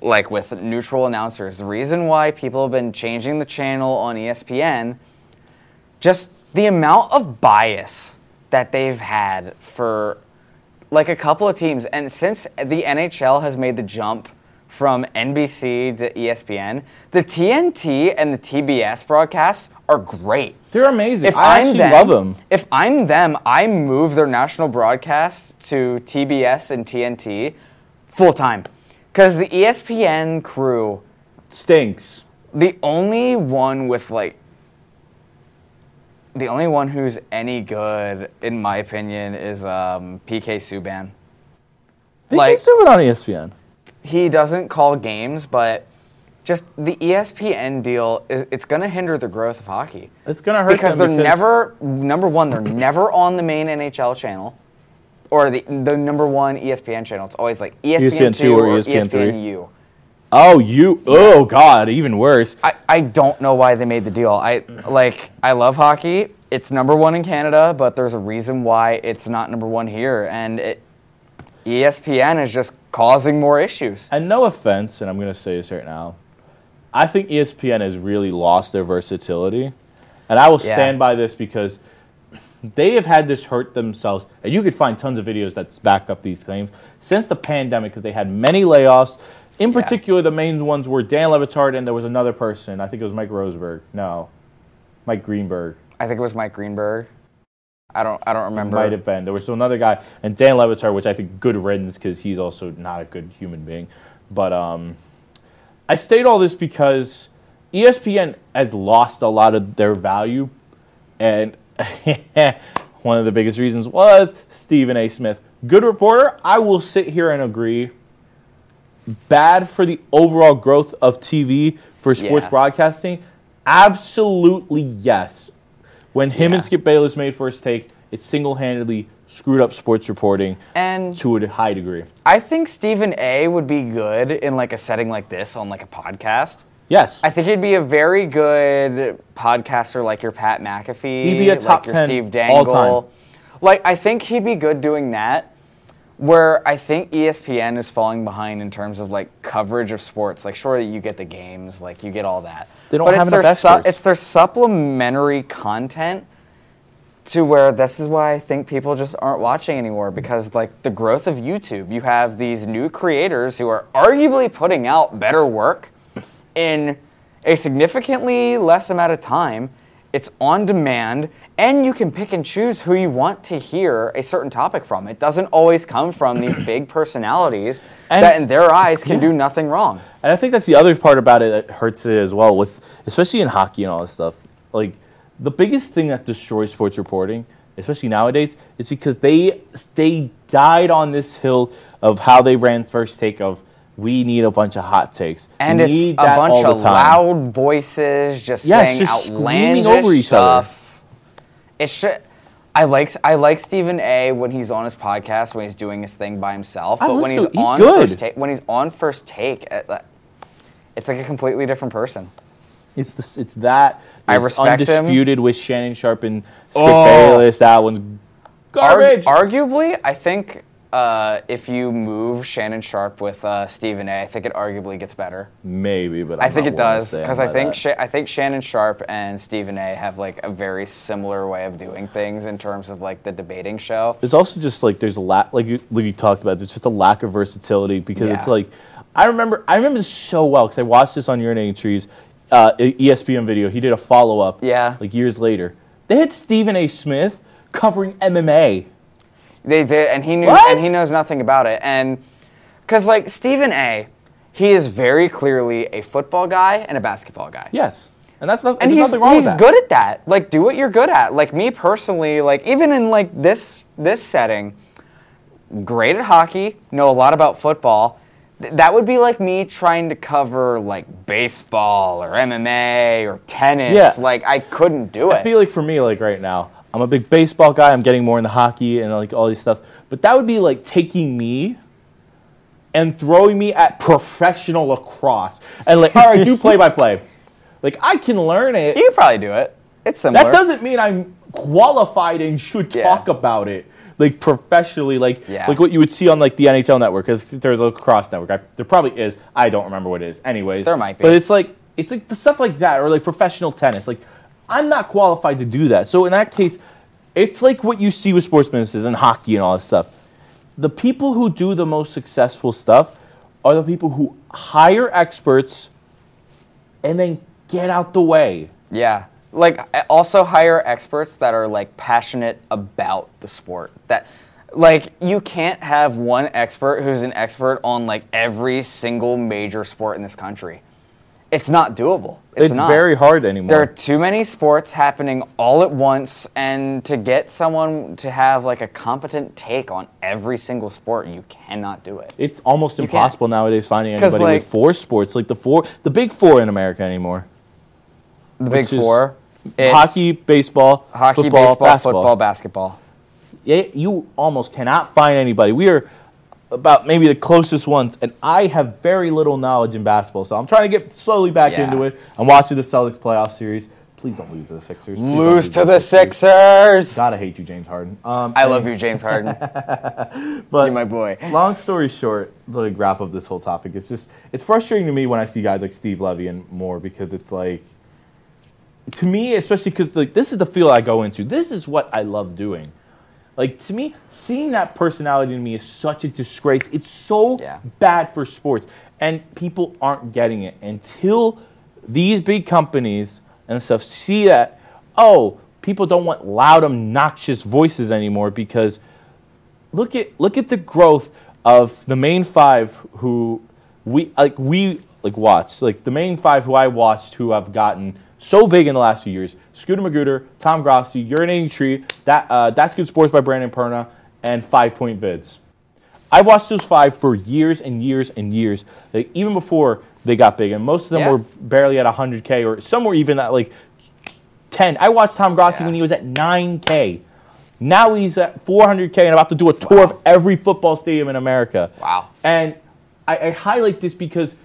like with neutral announcers. The reason why people have been changing the channel on ESPN, just the amount of bias that they've had for like a couple of teams. And since the NHL has made the jump from NBC to ESPN, the TNT and the TBS broadcasts are great. They're amazing. If I am actually them, love them. If I'm them, I move their national broadcasts to TBS and TNT full time. Because the ESPN crew, Stinks. the only one with like, the only one who's any good, in my opinion, is um, PK Subban. PK Like- it on ESPN. he doesn't call games, but just the ESPN deal is it's going to hinder the growth of hockey It's gonna hurt because they're never number one. They're never on the main NHL channel or the the number one ESPN channel. It's always like ESPN, ESPN two or ESPN three. ESPNU. Oh, you. Oh God, even worse. I, I don't know why they made the deal. I like I love hockey. It's number one in Canada, but there's a reason why it's not number one here, and it, ESPN is just causing more issues. And no offense, and I'm going to say this right now, I think ESPN has really lost their versatility. And I will Yeah. stand by this because they have had this hurt themselves. And you could find tons of videos that back up these claims since the pandemic because they had many layoffs. In Yeah. particular, the main ones were Dan Le Batard and there was another person. I think it was Mike Roseberg. No, Mike Greenberg. I think it was Mike Greenberg. I don't I don't remember. Might have been. There was still another guy, and Dan Le Batard, which I think good riddance because he's also not a good human being. But um, I state all this because ESPN has lost a lot of their value, and one of the biggest reasons was Stephen A. Smith, good reporter. I will sit here and agree. Bad for the overall growth of TV for sports Yeah. broadcasting? Absolutely yes. When him and Skip Bayless made first take, it single-handedly screwed up sports reporting And to a high degree. I think Stephen A would be good in like a setting like this on like a podcast. Yes. I think he'd be a very good podcaster like your Pat McAfee. He'd be a top like your 10 Steve all Dangle. time. Like I think he'd be good doing that. Where I think ESPN is falling behind in terms of like coverage of sports. Like sure you get the games, like you get all that. They don't but have it's their su- it's their supplementary content to where this is why I think people just aren't watching anymore because like the growth of YouTube, you have these new creators who are arguably putting out better work in a significantly less amount of time. It's on demand and you can pick and choose who you want to hear a certain topic from. It doesn't always come from these big personalities And- that in their eyes can Yeah. do nothing wrong. And I think that's the other part about it that hurts it as well, with especially in hockey and all this stuff. Like the biggest thing that destroys sports reporting, especially nowadays, is because they they died on this hill of how they ran first take of we need a bunch of hot takes. And We it's need a bunch of loud voices just Yeah, saying just outlandish over each other. stuff. It's sh- I like I like Stephen A. when he's on his podcast when he's doing his thing by himself, but when he's, to- he's on good. first take, when he's on first take, it's like a completely different person. It's the, it's that. I it's respect him. undisputed with Shannon Sharpe and Skip Oh. Bayless. That one's garbage. arguably, I think uh, if you move Shannon Sharpe with uh, Stephen A., I think it arguably gets better. Maybe, but I I'm think not it does because I think. Sha- I think Shannon Sharpe and Stephen A. have like a very similar way of doing things in terms of like the debating show. There's also just like there's a lack, like you, like you talked about. There's just a lack of versatility because it's like I remember I remember this so well because I watched this on Urinating Trees, uh, ESPN video. He did a follow up. Yeah. Like years later, they had Stephen A. Smith covering MMA. They did, and he knew, What? and he knows nothing about it. And because like Stephen A., he is very clearly a football guy and a basketball guy. Yes, and that's not. and he's nothing wrong he's with that. good at that. Like, do what you're good at. Like me personally, like even in like this this setting, great at hockey, know a lot about football. Th- That would be like me trying to cover like baseball or MMA or tennis. Yeah. Like I couldn't do it. I feel like for me, like right now, I'm a big baseball guy. I'm getting more into hockey and like all these stuff. But that would be like taking me and throwing me at professional lacrosse and like, all right, do play by play. Like I can learn it. you probably do it. It's similar. That doesn't mean I'm qualified and should Yeah. talk about it like professionally, like Yeah. like what you would see on like the NHL network. Because there's a lacrosse network. I, there probably is. I don't remember what it is. Anyways, There might be. But it's like it's like the stuff like that, or like professional tennis. Like I'm not qualified to do that. So in that case, it's like what you see with sports businesses and hockey and all this stuff. The people who do the most successful stuff are the people who hire experts and then get out the way. Yeah. Like also hire experts that are like passionate about the sport. That like you can't have one expert who's an expert on like every single major sport in this country. It's not doable. It's, It's, not. very hard anymore. There are too many sports happening all at once, and to get someone to have like a competent take on every single sport, you cannot do it. It's almost can't. impossible nowadays finding anybody like- with four sports, like the four, the big four in America anymore: The Big Four: hockey, baseball, hockey, football, baseball, basketball. football, basketball. Yeah, you almost cannot find anybody. We are about maybe the closest ones, and I have very little knowledge in basketball, so I'm trying to get slowly back Yeah. into it. I'm watching the Celtics playoff series. Please don't lose to the Sixers. Please Lose to the Sixers. Sixers. I hate you, James Harden. Um, I love you, James Harden. but You're my boy. long story short, the wrap of this whole topic, it's just it's frustrating to me when I see guys like Steve Levy and more because it's like to me, especially because like this is the field I go into. This is what I love doing. Like to me, seeing that personality in me is such a disgrace. It's so Yeah. bad for sports, and people aren't getting it until these big companies and stuff see that. Oh, people don't want loud, obnoxious voices anymore because look at look at the growth of the main five who we like we like watched like the main five who I watched who have gotten so big in the last few years: Scooter Magruder, Tom Grossi, Urinating Tree, that uh, that's good sports by Brandon Perna, and Five Point Vids. I've watched those five for years and years and years, like, even before they got big, and most of them Yeah. were barely at 100k, or some were even at like 10. I watched Tom Grossi Yeah. when he was at 9k. Now he's at 400k and about to do a tour of every football stadium in America. Wow. And I, I highlight this because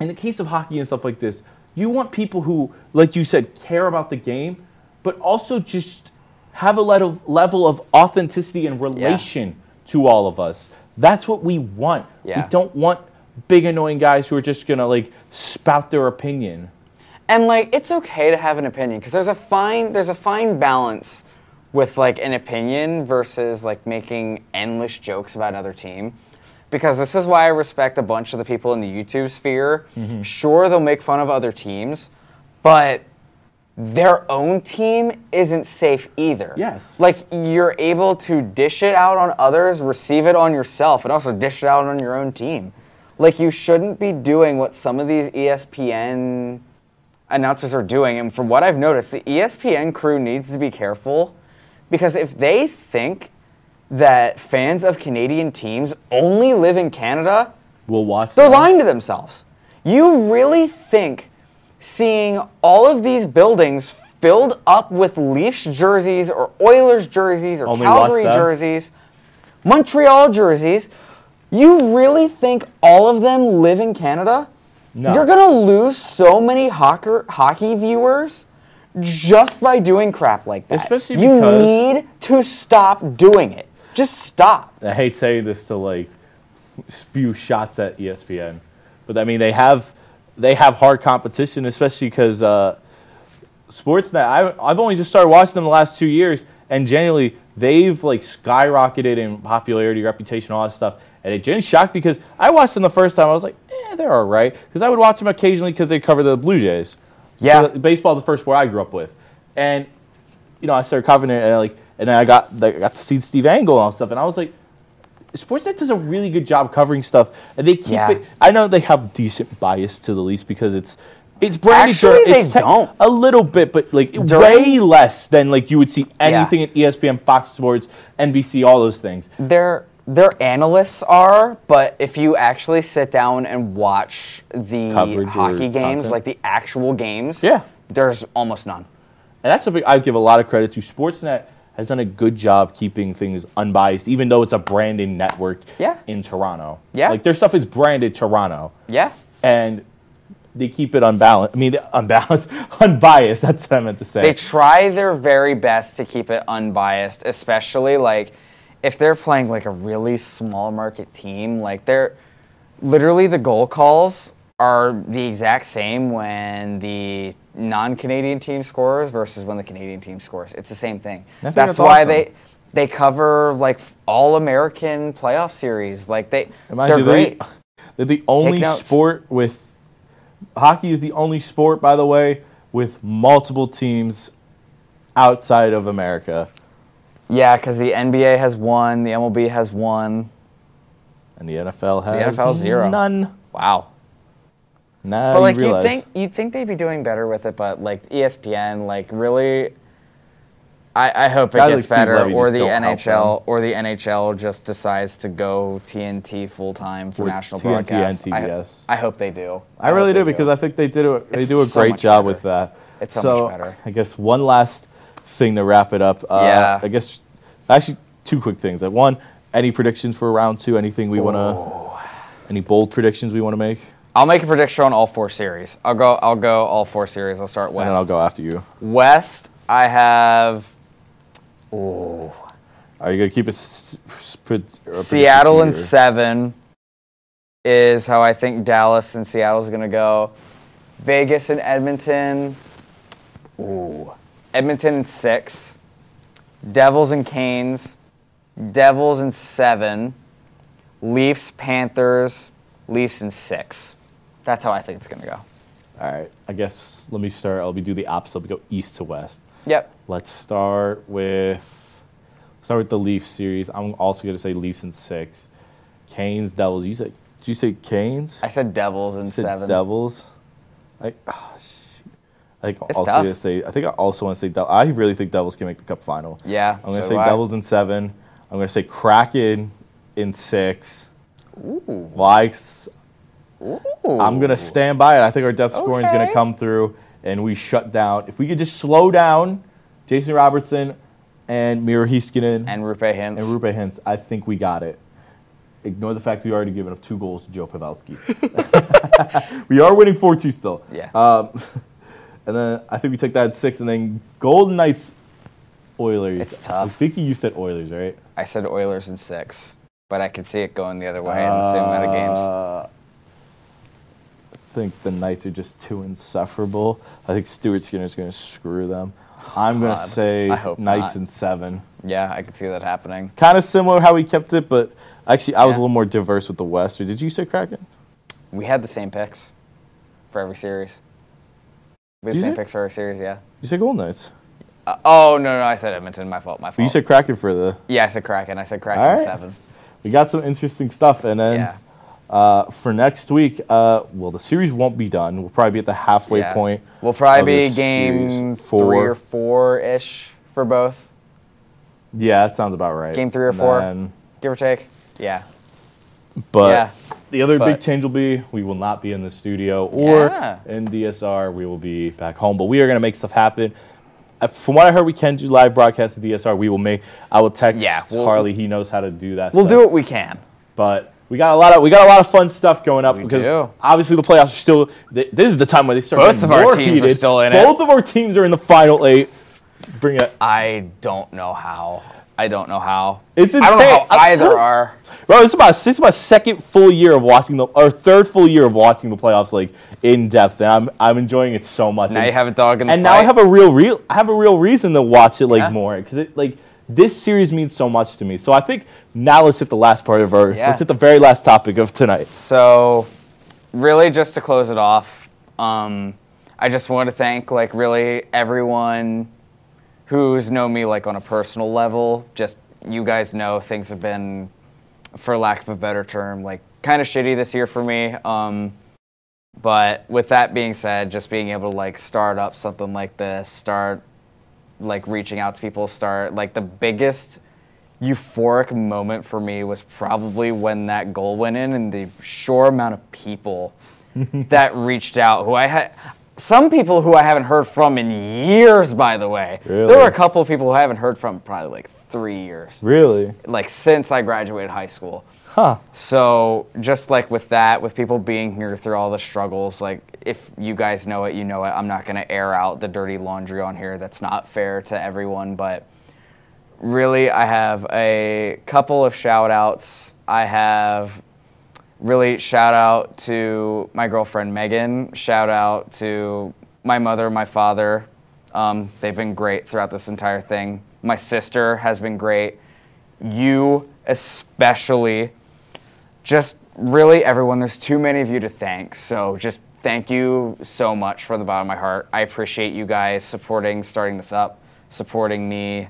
in the case of hockey and stuff like this, you want people who, like you said, care about the game, but also just have a level, level of authenticity and relation to all of us. That's what we want. Yeah. We don't want big annoying guys who are just gonna like spout their opinion. And like it's okay to have an opinion because there's a fine there's a fine balance with like an opinion versus like making endless jokes about another team. Because this is why I respect a bunch of the people in the YouTube sphere. Mm-hmm. Sure, they'll make fun of other teams, but their own team isn't safe either. Yes. Like you're able to dish it out on others, receive it on yourself, and also dish it out on your own team. Like you shouldn't be doing what some of these ESPN announcers are doing. And from what I've noticed, the ESPN crew needs to be careful because if they think that fans of Canadian teams only live in Canada, We'll watch. they're lying to themselves. You really think seeing all of these buildings filled up with Leafs jerseys or Oilers jerseys or Only Calgary jerseys, Montreal jerseys, you really think all of them live in Canada? No. You're going to lose so many hocker, hockey viewers just by doing crap like that. Especially you need to stop doing it. Just stop. I hate saying this to like spew shots at ESPN, but I mean they have they have hard competition, especially because uh, Sportsnet. I, I've only just started watching them the last two years, and genuinely they've like skyrocketed in popularity, reputation, all that stuff. And it genuinely shocked because I watched them the first time. I was like, eh, they're all right, because I would watch them occasionally because they cover the Blue Jays. Yeah. So, baseball is the first sport I grew up with, and you know I started covering it, and like, and then I got I got to see Steve Dangle and all stuff, and I was like. Sportsnet does a really good job covering stuff, and they keep Yeah. it. I know they have decent bias to the least because it's it's branded. Actually, they it's don't. a little bit, but like During- way less than like you would see anything at E ESPN, Fox Sports, NBC, all those things. their their analysts are, but if you actually sit down and watch the Coverage hockey games, content? like the actual games, Yeah. there's almost none. And that's something I give a lot of credit to. Sportsnet has done a good job keeping things unbiased, even though it's a branded network Yeah. in Toronto. Yeah. like their stuff is branded Toronto. Yeah. and they keep it unbalanced. I mean, unbalanced, unbiased. That's what I meant to say. They try their very best to keep it unbiased, especially like if they're playing like a really small market team, like they're literally the goal calls are the exact same when the non-Canadian team scores versus when the Canadian team scores. It's the same thing. That's, that's why awesome. they they cover like all American playoff series. Like they Mind they're great. They, they're the only sport with hockey is the only sport, by the way, with multiple teams outside of America, Yeah, because the NBA has one, the MLB has one. and the NFL has the NFL zero. none. Wow. Nah, But like you realize. think you'd think they'd be doing better with it, but like ESPN, like really, I, I hope it Guys gets better, or the NHL, or the NHL just decides to go TNT full time for national TNT broadcast. I- TBS. I, hope they do. I really do because I think they did a, they It's do a so great job better. with that. It's so much better. I guess one last thing to wrap it up. Uh, Yeah. I guess actually two quick things. Like one, any predictions for round two? Anything we want to? Any bold predictions we want to make? I'll make a prediction on all four series. I'll go. I'll go all four series. I'll start west. And then I'll go after you. West. I have. Ooh. Are you gonna keep it? s- s- pred- or prediction Seattle and seven is how I think Dallas and Seattle's going to go. Vegas and Edmonton. Ooh. Edmonton and six. Devils and Canes. Devils and seven. Leafs, Panthers. Leafs and six. That's how I think it's going to go. All right. I guess let me start. I'll be do the opposite. We go east to west. Yep. Let's start with start with the Leafs series. I'm also gonna say Leafs in six. Canes, Devils. You said? Did you say Canes? I said Devils and You said seven. Devils. I, oh. I think It's also gonna say. I think I also want to say. I really think Devils can make the Cup final. Yeah. I'm gonna so say. Devils in seven. I'm gonna say Kraken in six. Ooh. Like, Ooh. I'm gonna stand by it. I think our depth scoring is gonna Okay. come through, and we shut down. If we could just slow down Jason Robertson and Miro Heiskanen And Roope Hintz. and Roope Hintz, I think we got it. Ignore the fact we already given up two goals to Joe Pavelski. we are winning 4 2 still. Yeah. Um, and then I think we take that at six, and then Golden Knights Oilers. It's tough. I think you said Oilers, right? I said Oilers in six, but I could see it going the other way in the same amount of games. Uh, think the Knights are just too insufferable. I think Stuart Skinner's going to screw them. I'm going to God. say I hope Knights not. in seven. Yeah, I could see that happening. Kind of similar how we kept it, but actually I was Yeah. a little more diverse with the West. Or did you say Kraken? We had the same picks for every series. We had the Did same you? picks for every series, yeah. You said Golden Knights. Uh, oh no, no, I said Edmonton. My fault. My But fault. you said Kraken for the. yeah, I said Kraken. I said Kraken All right. seven. We got some interesting stuff, and then Yeah. Uh, for next week, uh, well, the series won't be done. We'll probably be at the halfway Yeah. point. We'll probably be game series. three or four ish for both, Yeah, that sounds about right. Game three or And four? then- give or take. Yeah. but yeah. the other big change will be we will not be in the studio or Yeah. in DSR. We will be back home, but we are going to make stuff happen. Uh, From what I heard, we can do live broadcasts at DSR. We will make. I will text Yeah, we'll- Harley. He knows how to do that. We'll stuff. do what we can. But we got a lot of we got a lot of fun stuff going up We because do. obviously the playoffs are still. th- This is the time where they start. Both of our teams are still in it. Both of our teams are in the final eight. Bring it. I don't know how. I don't know how. It's I don't know insane. how either so- are. Bro, it's about this is my second full year of watching the or third full year of watching the playoffs like in depth, and I'm I'm enjoying it so much. Now and, you have a dog in the and fight. now I have a real real I have a real reason to watch it like Yeah. more because it like this series means so much to me. So I think now let's hit the last part of our Yeah. let's hit the very last topic of tonight. So, really, just to close it off, um, I just want to thank like really everyone who's known me like on a personal level. Just you guys know things have been, for lack of a better term, like kind of shitty this year for me. Um, but with that being said, just being able to like start up something like this, start like reaching out to people, start like the biggest euphoric moment for me was probably when that goal went in and the sure amount of people that reached out who I had some people who I haven't heard from in years by the way. Really? There were a couple of people who I haven't heard from probably like 3 years. Really? Like since I graduated high school. Huh. So just like with that, with people being here through all the struggles, like if you guys know it, you know it. I'm not gonna air out the dirty laundry on here. That's not fair to everyone, but really I have a couple of shout outs. I have really shout out to my girlfriend Megan. Shout out to my mother, my father. Um, they've been great throughout this entire thing. My sister has been great. You especially. Just really everyone. There's too many of you to thank. So just thank you so much from the bottom of my heart. I appreciate you guys supporting, starting this up, supporting me,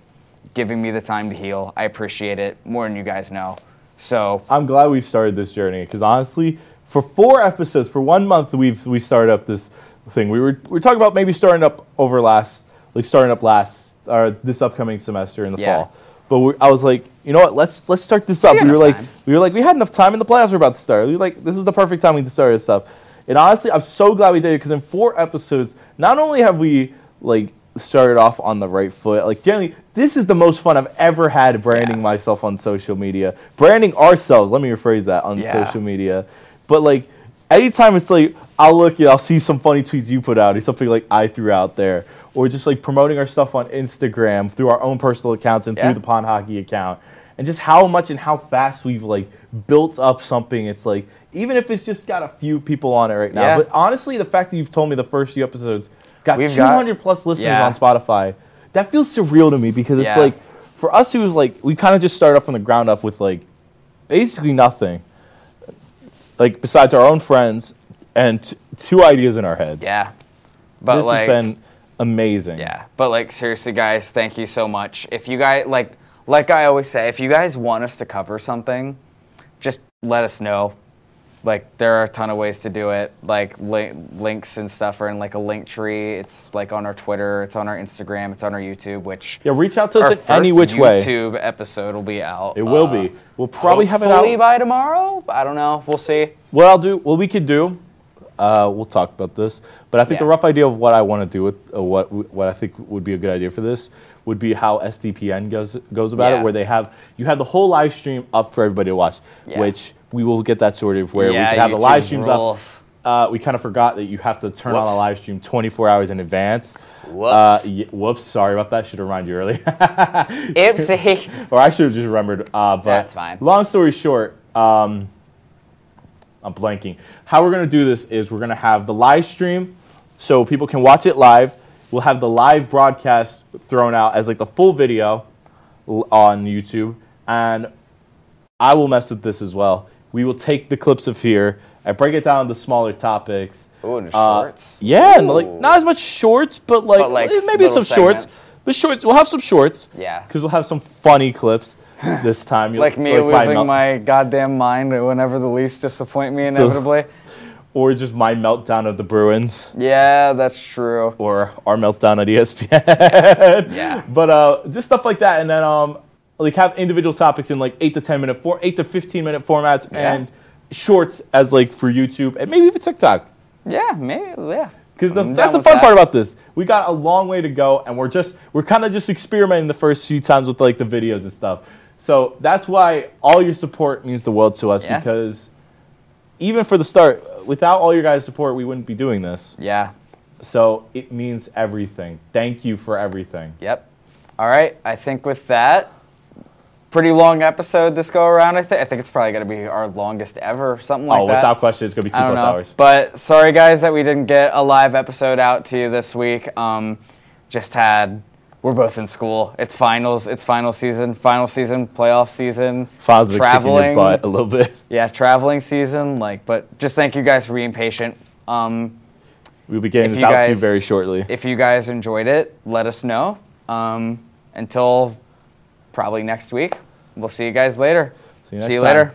giving me the time to heal. I appreciate it more than you guys know. So I'm glad we started this journey because honestly, for four episodes, for one month, we've we started up this thing. We were we were talking about maybe starting up over last, like starting up last or this upcoming semester in the Yeah. fall. But we, I was like, you know what? Let's let's start this up. We We, were like, time. we were like, we had enough time, and the playoffs were about to start. We were like, this is the perfect time we to start this up. And honestly, I'm so glad we did it because in four episodes, not only have we like started off on the right foot, like generally, this is the most fun I've ever had branding Yeah. myself on social media, branding ourselves. Let me rephrase that on Yeah. social media. But like, anytime it's like, I'll look and I'll see some funny tweets you put out or something like I threw out there, or just like promoting our stuff on Instagram through our own personal accounts and Yeah. through the Pond Hockey account, and just how much and how fast we've like built up something. It's like even if it's just got a few people on it right now. Yeah. But honestly, the fact that you've told me the first few episodes got We've got- 200 plus listeners Yeah. on Spotify, that feels surreal to me because it's like for us, it was like we kind of just started off from the ground up with like basically nothing, like besides our own friends and t- two ideas in our heads. yeah, but this like has been amazing. Yeah, but like seriously, guys, thank you so much. If you guys like, like I always say, if you guys want us to cover something, just let us know. Like there are a ton of ways to do it. Like li- links and stuff are in like a link tree. It's like on our Twitter. It's on our Instagram. It's on our YouTube. Which Yeah, reach out to us in any which way. YouTube episode will be out. It will uh, be. We'll probably have it out. by tomorrow. I don't know. We'll see. What I'll do, what we could do, uh, we'll talk about this. But I think the rough idea of what I want to do with uh, what what I think would be a good idea for this would be how SDPN goes goes about Yeah. it, where they have you have the whole live stream up for everybody to watch, Yeah. which we will get that sorted where Yeah, we can have the live streams rules. up. Uh, we kind of forgot that you have to turn on a live stream 24 hours in advance. Whoops. Uh, y- whoops. Sorry about that. Should have reminded you earlier. Ipsy. or I should have just remembered. Uh, but That's fine. Long story short, um, I'm blanking. How we're gonna do this is we're gonna have the live stream, so people can watch it live. We'll have the live broadcast thrown out as like the full video on YouTube, and I will mess with this as well. We will take the clips of here and break it down into smaller topics. Ooh, and Uh, shorts. yeah, and like not as much shorts, but like, But, like, eh, maybe some shorts. But shorts, we'll have some shorts. Yeah. because we'll have some funny clips this time. Like me my losing my goddamn mind whenever the Leafs disappoint me inevitably. or just my meltdown of the Bruins, yeah, that's true. or our meltdown at ESPN. Yeah. But uh, just stuff like that, and then um, like have individual topics in like eight to ten minute, for eight to fifteen minute formats, Yeah. and shorts as like for YouTube and maybe even TikTok. Yeah, maybe. Yeah. Because that's the fun that. part about this. We got a long way to go, and we're just we're kind of just experimenting the first few times with like the videos and stuff. So that's why all your support means the world to us. Yeah. Because even for the start, without all your guys' support, we wouldn't be doing this. Yeah. So it means everything. Thank you for everything. Yep. All right. I think with that, pretty long episode this go around. I think. I think it's probably going to be our longest ever, something like oh, that. Oh, without question, it's gonna be two plus know. hours. But sorry, guys, that we didn't get a live episode out to you this week. Um, just had. We're both in school. It's finals. It's final season. Final season. Playoff season. Files been your traveling. butt a little bit. Yeah, traveling season. Like, but just thank you guys for being patient. Um, We'll be getting this out to you very shortly. if you guys enjoyed it, let us know. Um, until probably next week. We'll see you guys later. See you see you later.